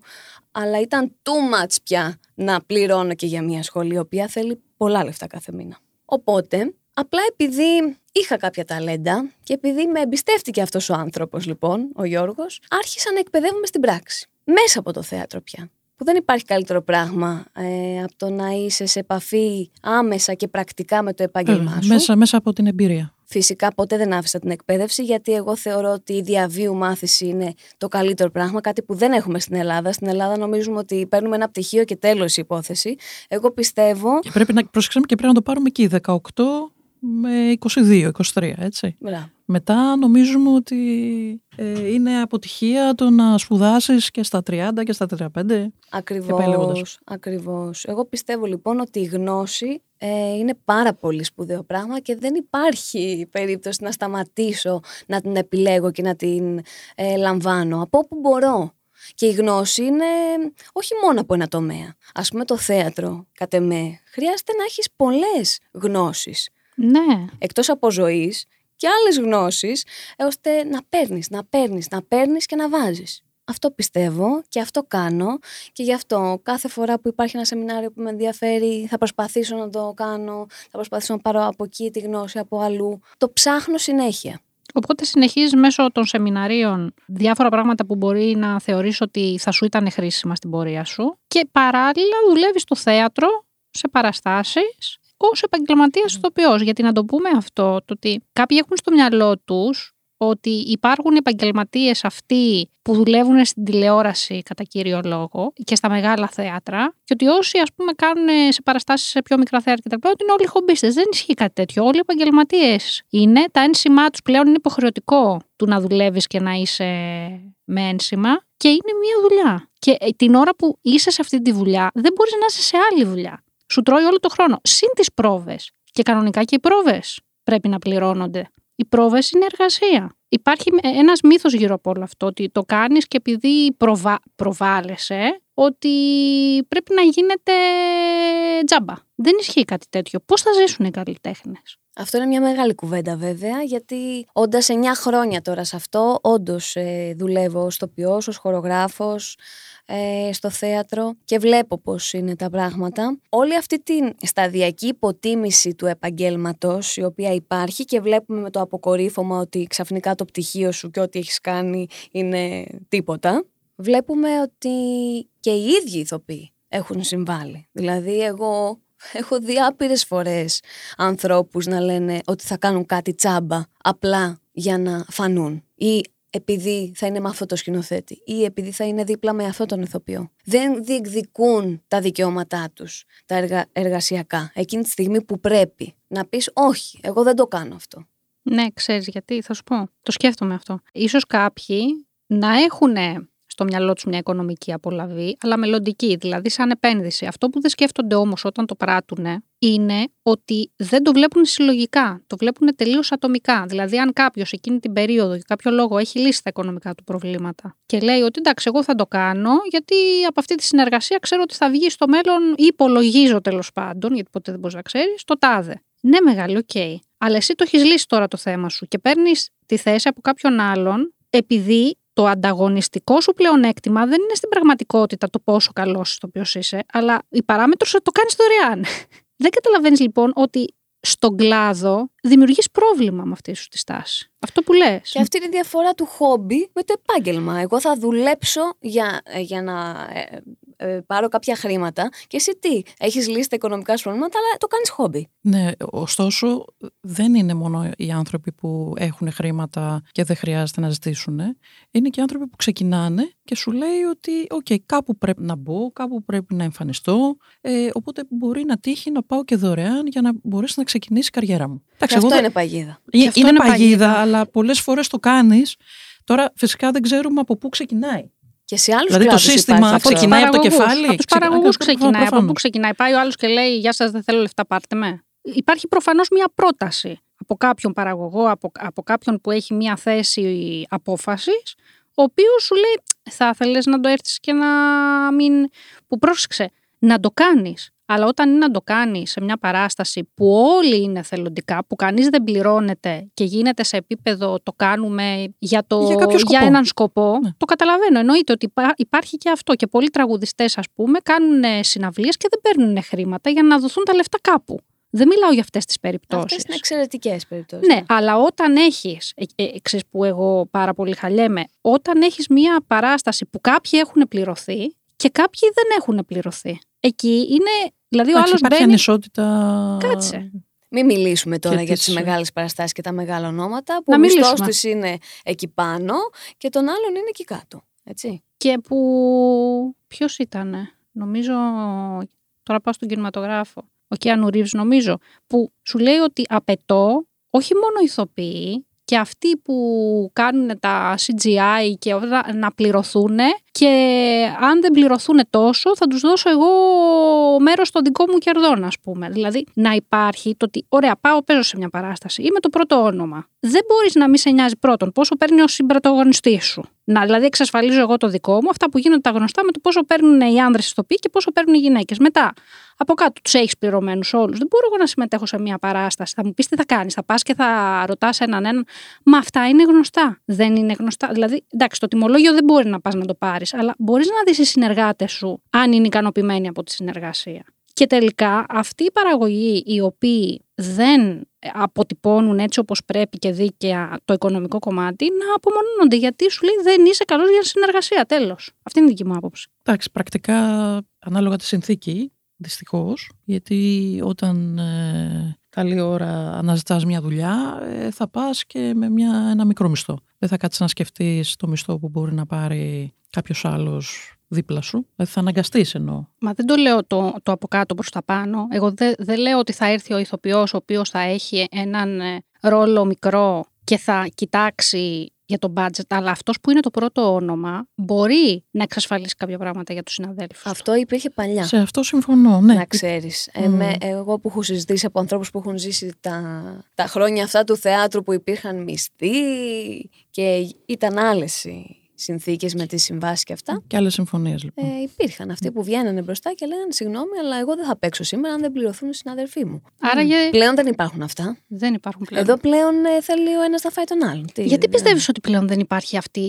Αλλά ήταν too much πια να πληρώνω και για μια σχολή, η οποία θέλει πολλά λεφτά κάθε μήνα. Οπότε, απλά επειδή είχα κάποια ταλέντα και επειδή με εμπιστεύτηκε αυτός ο άνθρωπος λοιπόν, ο Γιώργος, άρχισα να εκπαιδεύομαι στην πράξη. Μέσα από το θέατρο πια. Που δεν υπάρχει καλύτερο πράγμα ε, από το να είσαι σε επαφή άμεσα και πρακτικά με το επάγγελμά σου. Μέσα, μέσα από την εμπειρία. Φυσικά ποτέ δεν άφησα την εκπαίδευση γιατί εγώ θεωρώ ότι η διαβίου μάθηση είναι το καλύτερο πράγμα, κάτι που δεν έχουμε στην Ελλάδα. Στην Ελλάδα νομίζουμε ότι παίρνουμε ένα πτυχίο και τέλος η υπόθεση. Εγώ πιστεύω... Και πρέπει να προσέξουμε και πρέπει να το πάρουμε εκεί, 18 με 22, 23, έτσι. Μπράβο. Μετά νομίζουμε ότι ε, είναι αποτυχία το να σπουδάσεις και στα 30 και στα 35. πάει λέγοντας. Ακριβώς, ακριβώς. Εγώ πιστεύω λοιπόν ότι η γνώση ε, είναι πάρα πολύ σπουδαίο πράγμα και δεν υπάρχει περίπτωση να σταματήσω να την επιλέγω και να την ε, λαμβάνω από όπου μπορώ. Και η γνώση είναι όχι μόνο από ένα τομέα. Ας πούμε το θέατρο, κατ' εμέ, χρειάζεται να έχεις πολλές γνώσεις. Ναι. Εκτός από ζωής και άλλες γνώσεις, ώστε να παίρνεις, να παίρνεις, να παίρνεις και να βάζεις. Αυτό πιστεύω και αυτό κάνω και γι' αυτό κάθε φορά που υπάρχει ένα σεμινάριο που με ενδιαφέρει θα προσπαθήσω να το κάνω, θα προσπαθήσω να πάρω από εκεί τη γνώση, από αλλού. Το ψάχνω συνέχεια. Οπότε συνεχίζεις μέσω των σεμιναρίων διάφορα πράγματα που μπορεί να θεωρείς ότι θα σου ήταν χρήσιμα στην πορεία σου και παράλληλα δουλεύεις στο θέατρο, σε παραστάσεις, ως επαγγελματίας ηθοποιός. Γιατί να το πούμε αυτό, το ότι κάποιοι έχουν στο μυαλό τους ότι υπάρχουν επαγγελματίες αυτοί που δουλεύουν στην τηλεόραση κατά κύριο λόγο και στα μεγάλα θέατρα και ότι όσοι ας πούμε κάνουν σε παραστάσεις σε πιο μικρά θέατρα κτλ. ότι είναι όλοι χομπίστες. Δεν ισχύει κάτι τέτοιο. Όλοι επαγγελματίες είναι. Τα ένσημά τους πλέον είναι υποχρεωτικό του να δουλεύεις και να είσαι με ένσημα και είναι μία δουλειά. Και ε, την ώρα που είσαι σε αυτή τη δουλειά δεν μπορείς να είσαι σε άλλη δουλειά. Σου τρώει όλο το χρόνο. Συν τις πρόβες. Και κανονικά και οι πρόβες πρέπει να πληρώνονται. Οι πρόβες είναι εργασία. Υπάρχει ένας μύθος γύρω από όλο αυτό, ότι το κάνεις και επειδή προβα... προβάλλεσαι, ότι πρέπει να γίνεται τζάμπα. Δεν ισχύει κάτι τέτοιο. Πώς θα ζήσουν οι καλλιτέχνες; Αυτό είναι μια μεγάλη κουβέντα βέβαια, γιατί όντας 9 χρόνια τώρα σε αυτό, όντως ε, δουλεύω ως τοπιός, ως χορογράφος, ε, στο θέατρο και βλέπω πώς είναι τα πράγματα. Όλη αυτή την σταδιακή υποτίμηση του επαγγέλματος η οποία υπάρχει και βλέπουμε με το αποκορύφωμα ότι ξαφνικά το πτυχίο σου και ό,τι έχεις κάνει είναι τίποτα. Βλέπουμε ότι και οι ίδιοι ηθοποιοί έχουν συμβάλει. Δηλαδή εγώ έχω δει άπειρες φορές ανθρώπους να λένε ότι θα κάνουν κάτι τσάμπα απλά για να φανούν ή επειδή θα είναι με αυτό το σκηνοθέτη ή επειδή θα είναι δίπλα με αυτό τον ηθοποιό. Δεν διεκδικούν τα δικαιώματά τους, τα εργα... εργασιακά, εκείνη τη στιγμή που πρέπει να πεις όχι, εγώ δεν το κάνω αυτό. Ναι, ξέρεις γιατί, θα σου πω. Το σκέφτομαι αυτό. Ίσως κάποιοι να έχουν στο μυαλό τους μια οικονομική απολαβή, αλλά μελλοντική, δηλαδή σαν επένδυση. Αυτό που δεν σκέφτονται όμως όταν το πράττουν είναι ότι δεν το βλέπουν συλλογικά, το βλέπουν τελείως ατομικά. Δηλαδή, αν κάποιος εκείνη την περίοδο για κάποιο λόγο έχει λύσει τα οικονομικά του προβλήματα και λέει ότι εντάξει, εγώ θα το κάνω, γιατί από αυτή τη συνεργασία ξέρω ότι θα βγει στο μέλλον ή υπολογίζω τέλος πάντων, γιατί ποτέ δεν μπορείς να ξέρεις, το τάδε. Ναι, μεγάλο, OK. Okay. Αλλά εσύ το έχεις λύσει τώρα το θέμα σου και παίρνεις τη θέση από κάποιον άλλον επειδή το ανταγωνιστικό σου πλεονέκτημα δεν είναι στην πραγματικότητα το πόσο καλός το οποίος είσαι, αλλά η παράμετρος το κάνεις δωρεάν. Δεν καταλαβαίνεις λοιπόν ότι στον κλάδο δημιουργείς πρόβλημα με αυτή σου τη στάση. Αυτό που λες. Και αυτή είναι η διαφορά του χόμπι με το επάγγελμα. Εγώ θα δουλέψω για, ε, για να ε, ε, πάρω κάποια χρήματα και εσύ τι, έχεις λύσει τα οικονομικά σου προβλήματα αλλά το κάνεις χόμπι. Ναι, ωστόσο δεν είναι μόνο οι άνθρωποι που έχουν χρήματα και δεν χρειάζεται να ζητήσουν. Είναι και οι άνθρωποι που ξεκινάνε και σου λέει ότι οκ, κάπου πρέπει να μπω, κάπου πρέπει να εμφανιστώ, ε, οπότε μπορεί να τύχει να πάω και δωρεάν για να μπορέσει να ξεκινήσει η καριέρα μου. Και αυτό είναι παγίδα. Ε, είναι, είναι παγίδα, παγίδα, αλλά πολλές φορές το κάνεις. Τώρα φυσικά δεν ξέρουμε από πού ξεκινάει. Και σε άλλους δηλαδή το σύστημα αυτό ξεκινάει από το κεφάλι. Από τους παραγωγούς ξεκινάει. Από πού ξεκινάει. Πάει ο άλλος και λέει: Γεια σας, δεν θέλω λεφτά, πάρτε με. Υπάρχει προφανώς μια πρόταση από κάποιον παραγωγό, από, από κάποιον που έχει μια θέση απόφασης, ο οποίος σου λέει: Θα ήθελε να το έρθεις και να μην. που πρόσεξε, να το κάνεις. Αλλά όταν είναι να το κάνεις σε μια παράσταση που όλοι είναι θελοντικά, που κανείς δεν πληρώνεται και γίνεται σε επίπεδο το κάνουμε για, το, για, για έναν σκοπό, ναι. το καταλαβαίνω. Εννοείται ότι υπάρχει και αυτό. Και πολλοί τραγουδιστές, ας πούμε, κάνουν συναυλίες και δεν παίρνουν χρήματα για να δοθούν τα λεφτά κάπου. Δεν μιλάω για αυτές τις περιπτώσεις. Αυτές είναι εξαιρετικές περιπτώσεις. Ναι, αλλά όταν έχεις. Ε, ε, που εγώ πάρα πολύ χαλιέμαι. Όταν έχεις μία παράσταση που κάποιοι έχουν πληρωθεί και κάποιοι δεν έχουν πληρωθεί. Εκεί είναι Δηλαδή ο άλλος μπαίνει. ανισότητα. Κάτσε. Μην μιλήσουμε τώρα για τις μεγάλες παραστάσεις και τα μεγάλα ονόματα που ο μισθός τους είναι εκεί πάνω και τον άλλον είναι εκεί κάτω. Έτσι. Και που. Ποιος ήταν, νομίζω. Τώρα πάω στον κινηματογράφο. Ο Κιάνου Ρίβς νομίζω. Που σου λέει ότι απαιτώ όχι μόνο ηθοποιοί και αυτοί που κάνουν τα CGI και να πληρωθούν και αν δεν πληρωθούν τόσο θα τους δώσω εγώ μέρος των δικών μου κερδών ας πούμε. Δηλαδή να υπάρχει το ότι ωραία πάω παίζω σε μια παράσταση είμαι το πρώτο όνομα. Δεν μπορείς να μην σε νοιάζει πρώτον πόσο παίρνει ο συμπρατογωνιστής σου. Να, δηλαδή, εξασφαλίζω εγώ το δικό μου, αυτά που γίνονται τα γνωστά με το πόσο παίρνουν οι άνδρες στο πι και πόσο παίρνουν οι γυναίκες. Μετά, από κάτω τους έχεις πληρωμένους όλους. Δεν μπορώ εγώ να συμμετέχω σε μια παράσταση. Θα μου πεις τι θα κάνεις. Θα πας και θα ρωτάς έναν έναν. Μα αυτά είναι γνωστά. Δεν είναι γνωστά. Δηλαδή, εντάξει, το τιμολόγιο δεν μπορεί να πας να το πάρεις, αλλά μπορείς να δεις οι συνεργάτες σου αν είναι ικανοποιημένοι από τη συνεργασία. Και τελικά αυτοί οι παραγωγοί οι οποίοι δεν αποτυπώνουν έτσι όπως πρέπει και δίκαια το οικονομικό κομμάτι να απομονώνονται γιατί σου λέει δεν είσαι καλός για συνεργασία τέλος. Αυτή είναι η δική μου άποψη. Εντάξει, πρακτικά ανάλογα τη συνθήκη δυστυχώς γιατί όταν ε, καλή ώρα αναζητάς μια δουλειά ε, θα πας και με μια, ένα μικρό μισθό. Δεν θα κάτσεις να σκεφτείς το μισθό που μπορεί να πάρει κάποιος άλλος δίπλα σου. Δηλαδή θα αναγκαστείς εννοώ. Μα δεν το λέω το, το από κάτω προς τα πάνω. Εγώ δεν δε λέω ότι θα έρθει ο ηθοποιός ο οποίος θα έχει έναν ε, ρόλο μικρό και θα κοιτάξει για το budget, αλλά αυτός που είναι το πρώτο όνομα μπορεί να εξασφαλίσει κάποια πράγματα για τους συναδέλφους. Αυτό υπήρχε παλιά. Σε αυτό συμφωνώ, ναι. Να ξέρεις. Mm. εγώ που έχω συζητήσει από ανθρώπους που έχουν ζήσει τα, τα χρόνια αυτά του θεάτρου που υπήρχαν μισθοί και ήταν άλλες συνθήκες με τις συμβάσεις και αυτά. Και άλλες συμφωνίες, λοιπόν. Ε, υπήρχαν αυτοί που βγαίνανε μπροστά και λέγανε Συγγνώμη, αλλά εγώ δεν θα παίξω σήμερα αν δεν πληρωθούν οι συναδελφοί μου. Άρα για... Πλέον δεν υπάρχουν αυτά. Δεν υπάρχουν πλέον. Εδώ πλέον ε, θέλει ο ένας να φάει τον άλλον. Τι, Γιατί πιστεύεις ότι πλέον δεν υπάρχει αυτή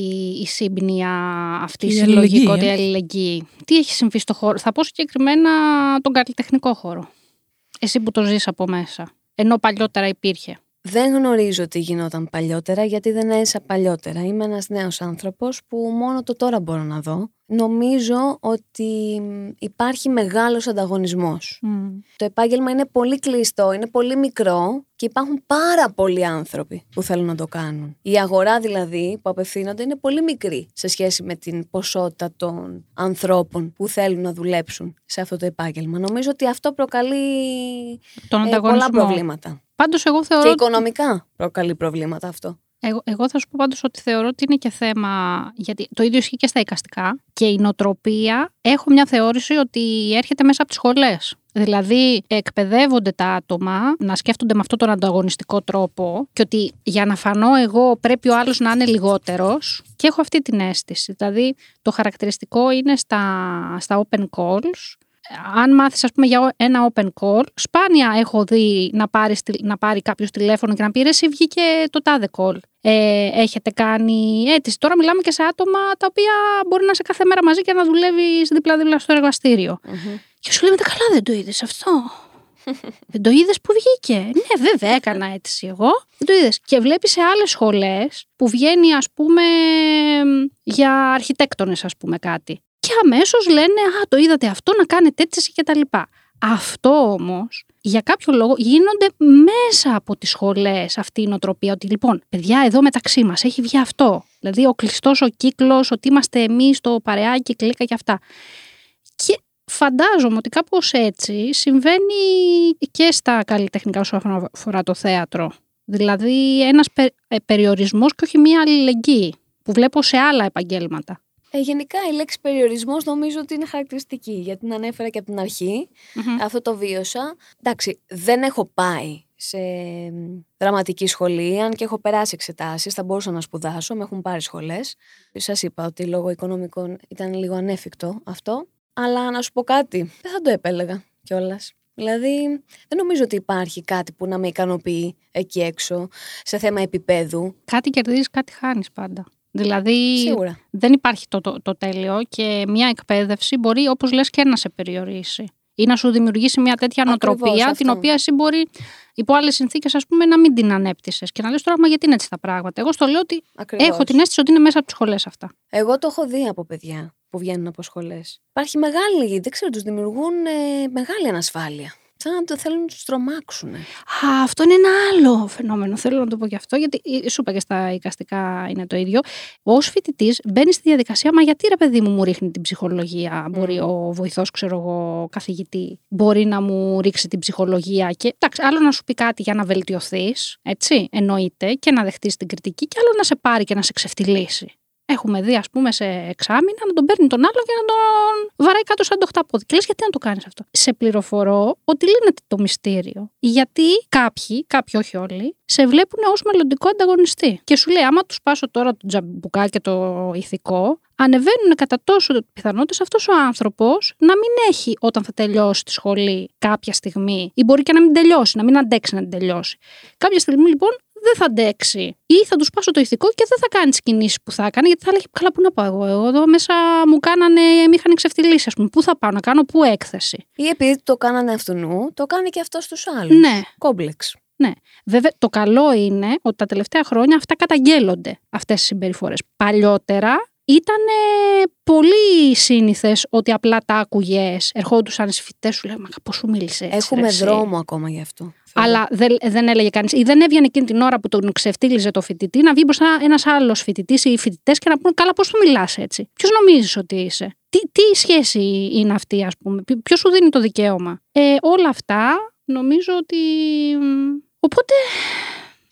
η σύμπνοια, αυτή η συλλογικότητα, η αλληλεγγύη; Τι έχει συμβεί στο χώρο; Θα πω συγκεκριμένα τον καλλιτεχνικό χώρο. Εσύ που το ζεις από μέσα. Ενώ παλιότερα υπήρχε. Δεν γνωρίζω τι γινόταν παλιότερα γιατί δεν έζησα παλιότερα. Είμαι ένας νέος άνθρωπος που μόνο το τώρα μπορώ να δω. Νομίζω ότι υπάρχει μεγάλος ανταγωνισμός. Το επάγγελμα είναι πολύ κλειστό, είναι πολύ μικρό και υπάρχουν πάρα πολλοί άνθρωποι που θέλουν να το κάνουν. Η αγορά δηλαδή που απευθύνονται είναι πολύ μικρή σε σχέση με την ποσότητα των ανθρώπων που θέλουν να δουλέψουν σε αυτό το επάγγελμα. Νομίζω ότι αυτό προκαλεί Τον ε, πολλά προβλήματα. Πάντως εγώ θεωρώ... Και οικονομικά προκαλεί προβλήματα αυτό. Εγώ, εγώ θα σου πω πάντως ότι θεωρώ ότι είναι και θέμα, γιατί το ίδιο ισχύει και στα εικαστικά και η νοοτροπία έχω μια θεώρηση ότι έρχεται μέσα από τις σχολές. Δηλαδή εκπαιδεύονται τα άτομα να σκέφτονται με αυτόν τον ανταγωνιστικό τρόπο και ότι για να φανώ εγώ πρέπει ο άλλος να είναι λιγότερος και έχω αυτή την αίσθηση. Δηλαδή το χαρακτηριστικό είναι στα, στα open calls αν μάθεις ας πούμε για ένα open call, σπάνια έχω δει να πάρει, να πάρει κάποιος τηλέφωνο και να πει ρε εσύ βγήκε το τάδε call. Ε, έχετε κάνει αίτηση. Τώρα μιλάμε και σε άτομα τα οποία μπορεί να είσαι κάθε μέρα μαζί και να δουλεύεις δίπλα-δίπλα στο εργαστήριο. Mm-hmm. Και σου λέει μετά καλά δεν το είδες αυτό. δεν το είδες που βγήκε. Ναι, βέβαια, έκανα αίτηση εγώ. Δεν το είδες. Και βλέπεις σε άλλες σχολές που βγαίνει, ας πούμε, για αρχιτέκτονες, ας πούμε, κάτι και αμέσως λένε «Α, το είδατε αυτό, να κάνετε έτσι και τα λοιπά». Αυτό όμως, για κάποιο λόγο, γίνονται μέσα από τις σχολές αυτή η νοοτροπία ότι λοιπόν, παιδιά, εδώ μεταξύ μας έχει βγει αυτό. Δηλαδή ο κλειστός ο κύκλος, ότι είμαστε εμείς το παρεάκι, κλίκα και αυτά. Και φαντάζομαι ότι κάπως έτσι συμβαίνει και στα καλλιτεχνικά όσο αφορά το θέατρο. Δηλαδή ένας πε, ε, περιορισμός και όχι μία αλληλεγγύη που βλέπω σε άλλα επαγγέλματα. Ε, γενικά η λέξη περιορισμός νομίζω ότι είναι χαρακτηριστική γιατί την ανέφερα και από την αρχη Αυτό το βίωσα. Εντάξει, δεν έχω πάει σε δραματική σχολή, αν και έχω περάσει εξετάσεις, θα μπορούσα να σπουδάσω, με έχουν πάρει σχολές. Σας είπα ότι λόγω οικονομικών ήταν λίγο ανέφικτο αυτό. Αλλά να σου πω κάτι, δεν θα το επέλεγα κιόλας. Δηλαδή, δεν νομίζω ότι υπάρχει κάτι που να με ικανοποιεί εκεί έξω σε θέμα επίπεδου. Κάτι κερδίζεις, κάτι χάνεις πάντα. Δηλαδή δεν υπάρχει το, το, το, τέλειο και μια εκπαίδευση μπορεί όπως λες και να σε περιορίσει ή να σου δημιουργήσει μια τέτοια νοοτροπία την οποία εσύ μπορεί υπό άλλες συνθήκες ας πούμε να μην την ανέπτυσες και να λες τώρα μα γιατί είναι έτσι τα πράγματα; Εγώ στο λέω ότι έχω την αίσθηση ότι είναι μέσα από τις σχολές αυτά. Εγώ το έχω δει από παιδιά που βγαίνουν από σχολές. Υπάρχει μεγάλη, δεν ξέρω, τους δημιουργούν ε, μεγάλη ανασφάλεια σαν να το θέλουν να τους τρομάξουν. Α, αυτό είναι ένα άλλο φαινόμενο. Θέλω να το πω και αυτό, γιατί ε, σου είπα και στα οικαστικά είναι το ίδιο. Ω φοιτητής μπαίνεις στη διαδικασία, μα γιατί ρε παιδί μου μου ρίχνει την ψυχολογία; Mm. Μπορεί ο βοηθός, ξέρω εγώ, καθηγητή, μπορεί να μου ρίξει την ψυχολογία. Και εντάξει, άλλο να σου πει κάτι για να βελτιωθείς, έτσι, εννοείται, και να δεχτείς την κριτική, και άλλο να σε πάρει και να σε ξεφτυλίσει. Έχουμε δει, ας πούμε, σε εξάμεινα να τον παίρνει τον άλλο και να τον βαράει κάτω σαν το χταπόδι. Και λες, γιατί να το κάνεις αυτό; Σε πληροφορώ ότι λύνεται το μυστήριο. Γιατί κάποιοι, κάποιοι όχι όλοι, σε βλέπουν ως μελλοντικό ανταγωνιστή. Και σου λέει, άμα τους πάσω τώρα το τζαμπουκά και το ηθικό, ανεβαίνουν κατά τόσο πιθανότητες αυτός ο άνθρωπος να μην έχει όταν θα τελειώσει τη σχολή κάποια στιγμή, ή μπορεί και να μην τελειώσει, να μην αντέξει να την τελειώσει. Κάποια στιγμή λοιπόν δεν θα αντέξει. Ή θα τους πάσω το ηθικό και δεν θα κάνει τις κινήσεις που θα έκανε, γιατί θα λέγει Καλά, πού να πάω εγώ. Εγώ εδώ μέσα μου κάνανε, με είχαν εξευτελίσει, ας πούμε. Πού θα πάω να κάνω, πού έκθεση. Ή επειδή το κάνανε αυτού νου, το κάνει και αυτό στους άλλους. Ναι. Κόμπλεξ. Ναι. Βέβαια, το καλό είναι ότι τα τελευταία χρόνια αυτά καταγγέλλονται, αυτές οι συμπεριφορές. Παλιότερα ήταν πολύ σύνηθες ότι απλά τα άκουγες, ερχόντουσαν οι φοιτητές σου λέγανε Μα πώ σου μίλησε έτσι. Έχουμε δρόμο ακόμα γι' αυτό. Αλλά δεν, δεν έλεγε κανείς, ή δεν έβγαινε εκείνη την ώρα που τον ξεφτύλιζε το φοιτητή να βγει μπροστά ένας άλλος φοιτητής ή οι φοιτητές και να πούνε Καλά, πώς του μιλάς έτσι. Ποιος νομίζεις ότι είσαι; Τι, τι σχέση είναι αυτή, ας πούμε; Ποιο σου δίνει το δικαίωμα; Ε, όλα αυτά νομίζω ότι. Οπότε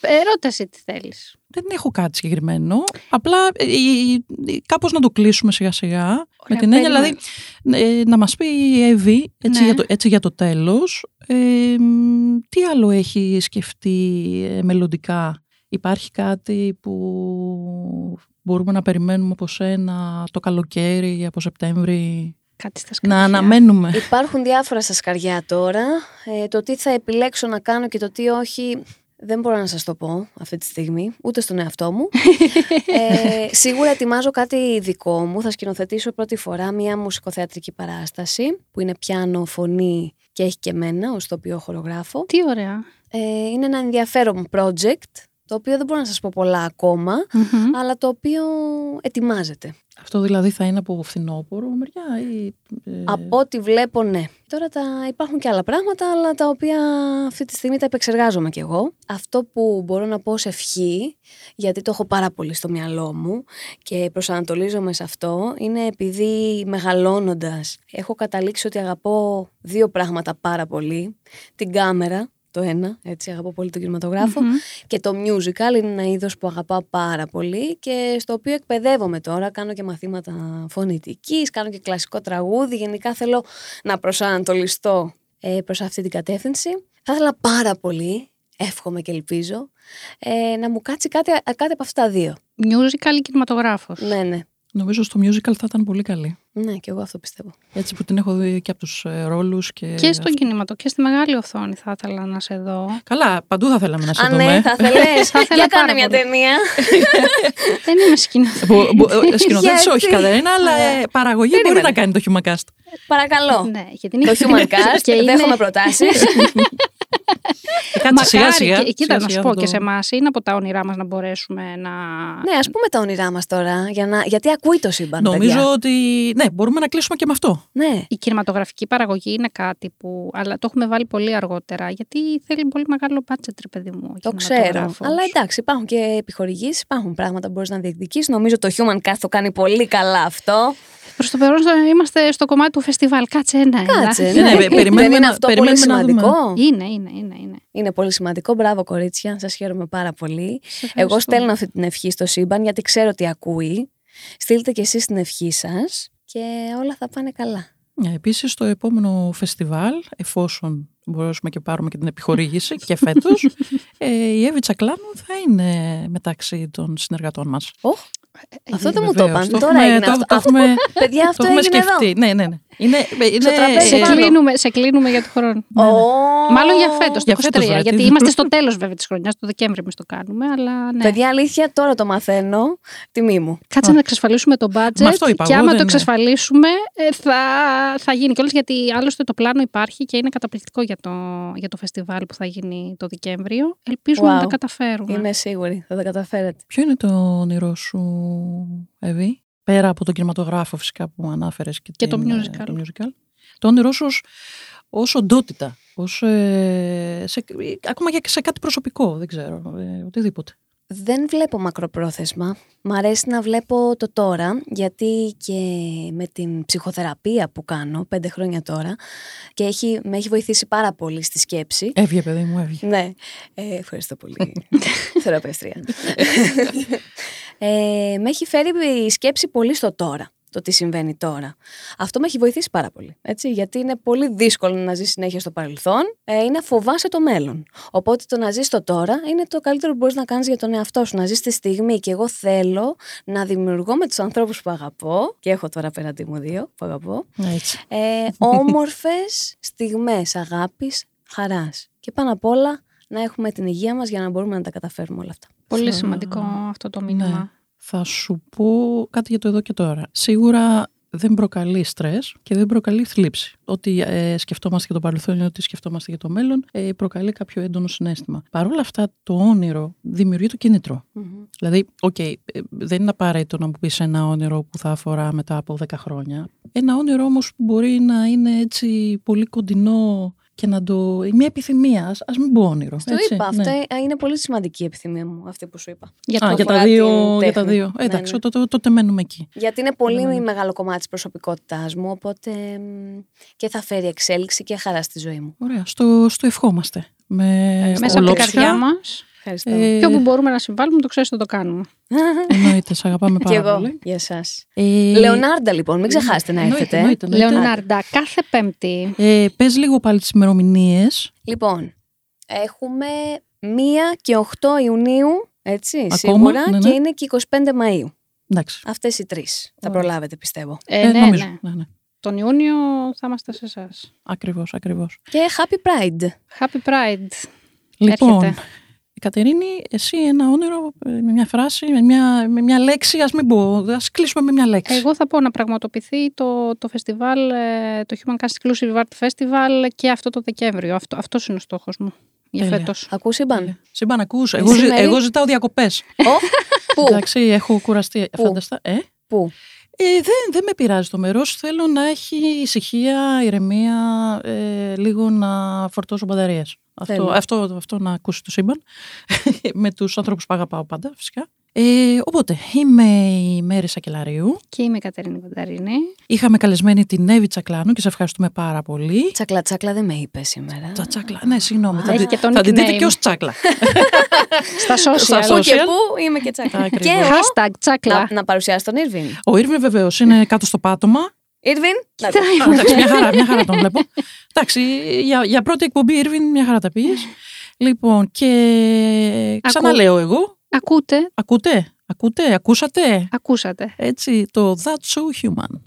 Ερώτηση τι θέλεις. Δεν έχω κάτι συγκεκριμένο. Απλά ε, ε, ε, κάπως να το κλείσουμε σιγά σιγά. με την έννοια δηλαδή να μας πει η Εύη έτσι, ναι. για, το, έτσι για το τέλος τι άλλο έχει σκεφτεί μελλοντικά; Υπάρχει κάτι που μπορούμε να περιμένουμε από σένα το καλοκαίρι, από Σεπτέμβρη; Κάτι στα να αναμένουμε. Υπάρχουν διάφορα στα σκαριά τώρα. το τι θα επιλέξω να κάνω και το τι όχι δεν μπορώ να σας το πω αυτή τη στιγμή, ούτε στον εαυτό μου. ε, σίγουρα ετοιμάζω κάτι δικό μου. Θα σκηνοθετήσω πρώτη φορά μια μουσικοθεατρική παράσταση που είναι πιάνο, φωνή και έχει και εμένα ως το οποίο χορογράφω. Τι ωραία. Ε, είναι ένα ενδιαφέρον project το οποίο δεν μπορώ να σας πω πολλά αλλά το οποίο ετοιμάζεται. Αυτό δηλαδή θα είναι από φθινόπωρο μεριά ή... Ε... Από ό,τι βλέπω ναι. Τώρα τα... υπάρχουν και άλλα πράγματα, αλλά τα οποία αυτή τη στιγμή τα επεξεργάζομαι κι εγώ. Αυτό που μπορώ να πω σε ευχή, γιατί το έχω πάρα πολύ στο μυαλό μου και προσανατολίζομαι σε αυτό, είναι επειδή μεγαλώνοντας έχω καταλήξει ότι αγαπώ δύο πράγματα πάρα πολύ. Την κάμερα, το ένα, έτσι αγαπώ πολύ τον κινηματογραφο και το musical είναι ένα είδος που αγαπάω πάρα πολύ και στο οποίο εκπαιδεύομαι τώρα, κάνω και μαθήματα φωνητικής, κάνω και κλασικό τραγούδι, γενικά θέλω να προσανατολιστώ ε, προς αυτή την κατεύθυνση. Θα ήθελα πάρα πολύ, εύχομαι και ελπίζω, ε, να μου κάτσει κάτι, κάτι από αυτά τα δύο. Musical ή κινηματογράφος; Ναι, ναι. Νομίζω στο musical θα ήταν πολύ καλή. Ναι, και εγώ αυτό πιστεύω. Έτσι που την έχω δει και από τους ε, ρόλους και... Και στον κινηματο και στη μεγάλη οθόνη θα ήθελα να σε δω. Καλά, παντού θα θέλαμε να σε Α, δούμε. ναι, θα θέλες. Θα ήθελα Για πάρα κάνε μια πολύ. ταινία. Δεν είμαι σκηνοθέτης. Μπο- μπο- ε, Σκηνοθέτης Γιατί; όχι Κατερίνα, αλλά ε, παραγωγή μπορεί Περίμενε. να κάνει το Humacast. Παρακαλώ. Ναι, γιατί είναι Το human cast, και είναι- δέχομαι προτάσεις. Ε, Κάτσε σιγά Μακάρι, σιγά. και- κοίτα, να σιγά σου σιγά πω θα και το- σε εμάς είναι από τα όνειρά μας να μπορέσουμε να. ναι, ας πούμε τα όνειρά μας τώρα, για να... γιατί ακούει το σύμπαν, Νομίζω παιδιά. ότι ναι, μπορούμε να κλείσουμε και με αυτό. Ναι. Η κινηματογραφική παραγωγή είναι κάτι που. Αλλά το έχουμε βάλει πολύ αργότερα. Γιατί θέλει πολύ μεγάλο budget, ρε παιδί μου. ο Το ξέρω. κινηματογράφος. Αλλά εντάξει, υπάρχουν και επιχορηγήσεις, υπάρχουν πράγματα που μπορείς να διεκδικήσεις. Νομίζω το Human Cast το κάνει πολύ καλά αυτό. Προς το παρόν στο- είμαστε στο κομμάτι του φεστιβάλ. Κάτσε ένα. ένα. Κάτσε. Ναι, Ναι, ναι, Δεν περιμένουμε είναι να- αυτό πολύ περιμένουμε να δούμε. σημαντικό. Είναι, είναι, είναι. είναι. Είναι πολύ σημαντικό. Μπράβο, κορίτσια. Σας χαίρομαι πάρα πολύ. Σε Εγώ ευχαριστούμε. στέλνω αυτή την ευχή στο σύμπαν γιατί ξέρω ότι ακούει. Στείλτε κι εσείς την ευχή σας και όλα θα πάνε καλά. Ναι, Επίσης στο επόμενο φεστιβάλ, εφόσον μπορέσουμε και πάρουμε και την επιχορήγηση και φέτος, ε, η Εύη Τσακλάνου θα είναι μεταξύ των συνεργατών μας. Οχ, Ε, αυτό δεν Ε, μου το βεβαίως. είπαν. Το Τώρα έχουμε- έγινε το- αυτό. το Αυτό- έχουμε- Παιδιά, Το αυτό έχουμε έγινε εδώ. σκεφτεί. Ναι, ναι, ναι. Είναι, είναι, τραπέζι σε, ε, πάνω. κλείνουμε, σε κλείνουμε για τον χρόνο. Ω, Μάλλον για φέτος, το Για 23. φέτος, βρε, γιατί τι- είμαστε στο τέλος βέβαια της χρονιάς. Το Δεκέμβρη εμείς το κάνουμε. Αλλά ναι. Παιδιά, αλήθεια, τώρα το μαθαίνω. Τιμή μου. Κάτσε να εξασφαλίσουμε το budget. Μα αυτό είπα και εγώ, άμα δεν το είναι. εξασφαλίσουμε, ε, θα, θα γίνει κιόλας. Γιατί άλλωστε το πλάνο υπάρχει και είναι καταπληκτικό για το, για το φεστιβάλ που θα γίνει το Δεκέμβριο. Ελπίζουμε να Wow. τα καταφέρουμε. Είμαι σίγουρη, θα τα καταφέρετε. Ποιο είναι το όνειρό σου, Εύη, πέρα από τον κινηματογράφο φυσικά που ανάφερες και, Και το την, ε, musical. το musical. Το όνειρό σου ως, ως οντότητα, ως, ε, σε, ακόμα και σε κάτι προσωπικό, δεν ξέρω, ε, οτιδήποτε. Δεν βλέπω μακροπρόθεσμα. Μ' αρέσει να βλέπω το τώρα, γιατί και με την ψυχοθεραπεία που κάνω πέντε χρόνια τώρα και έχει, με έχει βοηθήσει πάρα πολύ στη σκέψη. Έβγε παιδί μου, έβγε. Ναι, ε, ευχαριστώ πολύ. Θεραπεύτρια. ε, με έχει φέρει η σκέψη πολύ στο τώρα, το τι συμβαίνει τώρα. Αυτό με έχει βοηθήσει πάρα πολύ, έτσι, γιατί είναι πολύ δύσκολο να ζεις συνέχεια στο παρελθόν, ε, είναι να φοβάσαι το μέλλον. Οπότε το να ζεις το τώρα είναι το καλύτερο που μπορείς να κάνεις για τον εαυτό σου, να ζεις τη στιγμή και εγώ θέλω να δημιουργώ με τους ανθρώπους που αγαπώ, και έχω τώρα απέναντί μου δύο που αγαπώ, Έτσι. ε, όμορφες στιγμές αγάπης, χαράς. Και πάνω απ' όλα να έχουμε την υγεία μας για να μπορούμε να τα καταφέρουμε όλα αυτά. Πολύ θα- σημαντικό αυτό το μήνυμα. Ναι. Θα σου πω κάτι για το εδώ και τώρα. Σίγουρα δεν προκαλεί στρες και δεν προκαλεί θλίψη. Ό,τι ε, σκεφτόμαστε για το παρελθόν ή ό,τι σκεφτόμαστε για το μέλλον ε, προκαλεί κάποιο έντονο συναίσθημα. Παρ' όλα αυτά, το όνειρο δημιουργεί το κίνητρο. Δηλαδή, οκ, ε, δεν είναι απαραίτητο να μου πεις ένα όνειρο που θα αφορά μετά από 10 χρόνια. Ένα όνειρο όμως που μπορεί να είναι έτσι πολύ κοντινό και να το... μια επιθυμία, ας, ας μην πω όνειρο. Στο έτσι, είπα, ναι. αυτό ε, είναι πολύ σημαντική η επιθυμία μου, αυτή που σου είπα. Για Α, το για τα, αφορά δύο, την για τα τέχνη. δύο. Ναι, Εντάξει, ναι. τότε, τότε μένουμε εκεί. Γιατί είναι πολύ Ναι. μεγάλο κομμάτι της προσωπικότητάς μου, οπότε μ, και θα φέρει εξέλιξη και χαρά στη ζωή μου. Ωραία, στο, στο ευχόμαστε. Με Μέσα από την ολόψυχα. καρδιά μας. Ευχαριστώ. Ε, Και όπου μπορούμε να συμβάλλουμε, το ξέρεις ότι το κάνουμε. Εννοείται, σε αγαπάμε και πάρα εγώ πολύ. για εσάς. Ε, Λεωνάρντα λοιπόν, μην ξεχάσετε να εννοείται, έρθετε. εννοείται, εννοείται. Λεωνάρντα, κάθε Πέμπτη. Ε, πες λίγο πάλι τις ημερομηνίες. Λοιπόν, έχουμε 1 και 8 Ιουνίου, έτσι, Ακόμα, σίγουρα, ναι, ναι. και είναι και 25 Μαΐου. Εντάξει. Αυτές οι τρεις θα Ωραία. προλάβετε πιστεύω. Ε, ναι, νομίζω. ναι. Ναι, ναι. Τον Ιούνιο θα είμαστε σε εσάς. Ακριβώς, ακριβώς. Και Happy Pride. Happy Pride. Λοιπόν, Έρχεται. Κατερίνη, εσύ ένα όνειρο ε, με μια φράση, με μια, με μια λέξη, ας μην πω, ας κλείσουμε με μια λέξη. Εγώ θα πω να πραγματοποιηθεί το, το φεστιβάλ, ε, το Human Cast Exclusive Art Festival και αυτό το Δεκέμβριο. Αυτό, αυτός είναι ο στόχος μου για Τέλεια. φέτος. Ακούς σύμπαν; Σύμπαν, ακούς, εγώ, ζη- Σήμερα- εγώ ζητάω διακοπές. Ω, Πού, Εντάξει, έχω κουραστεί. Πού; Φανταστά. Ε; πού; Ε, δεν, δεν με πειράζει το μέρος. Θέλω να έχει ησυχία, ηρεμία, ε, λίγο να φορτώσω μπαταρίες. Αυτό, Τέλεια. αυτό, αυτό να ακούσει το σύμπαν. με τους ανθρώπους που αγαπάω πάντα, φυσικά. Ε, οπότε, είμαι η Μέρη Σακελαρίου. Και είμαι η Κατερίνη Κονταρίνη. Είχαμε καλεσμένη την Εύη Τσακλάνου και σε ευχαριστούμε πάρα πολύ. Τσακλά, τσακλά δεν με είπες σήμερα. Τα τσάκλα. Ναι, συγγνώμη. Θα, έχει τη- και το θα την δείτε nickname. και ως τσάκλα. Στα social. Στα Πού και social. πού είμαι και τσακλά. Ακριβώς. και εγώ, Hashtag τσάκλα. να, να παρουσιάσει τον Ήρβιν. Ο Ήρβιν βεβαίως είναι κάτω στο πάτωμα. Ήρβιν, να Κοιτάει. Α, Εντάξει, μια χαρά, μια χαρά τον βλέπω. Εντάξει, για, για πρώτη εκπομπή, Ήρβιν, μια χαρά τα πήγες. Λοιπόν, και ξαναλέω εγώ. Ακούτε, Ακούτε, ακούτε, ακούσατε. ακούσατε. Έτσι, το That's So Human.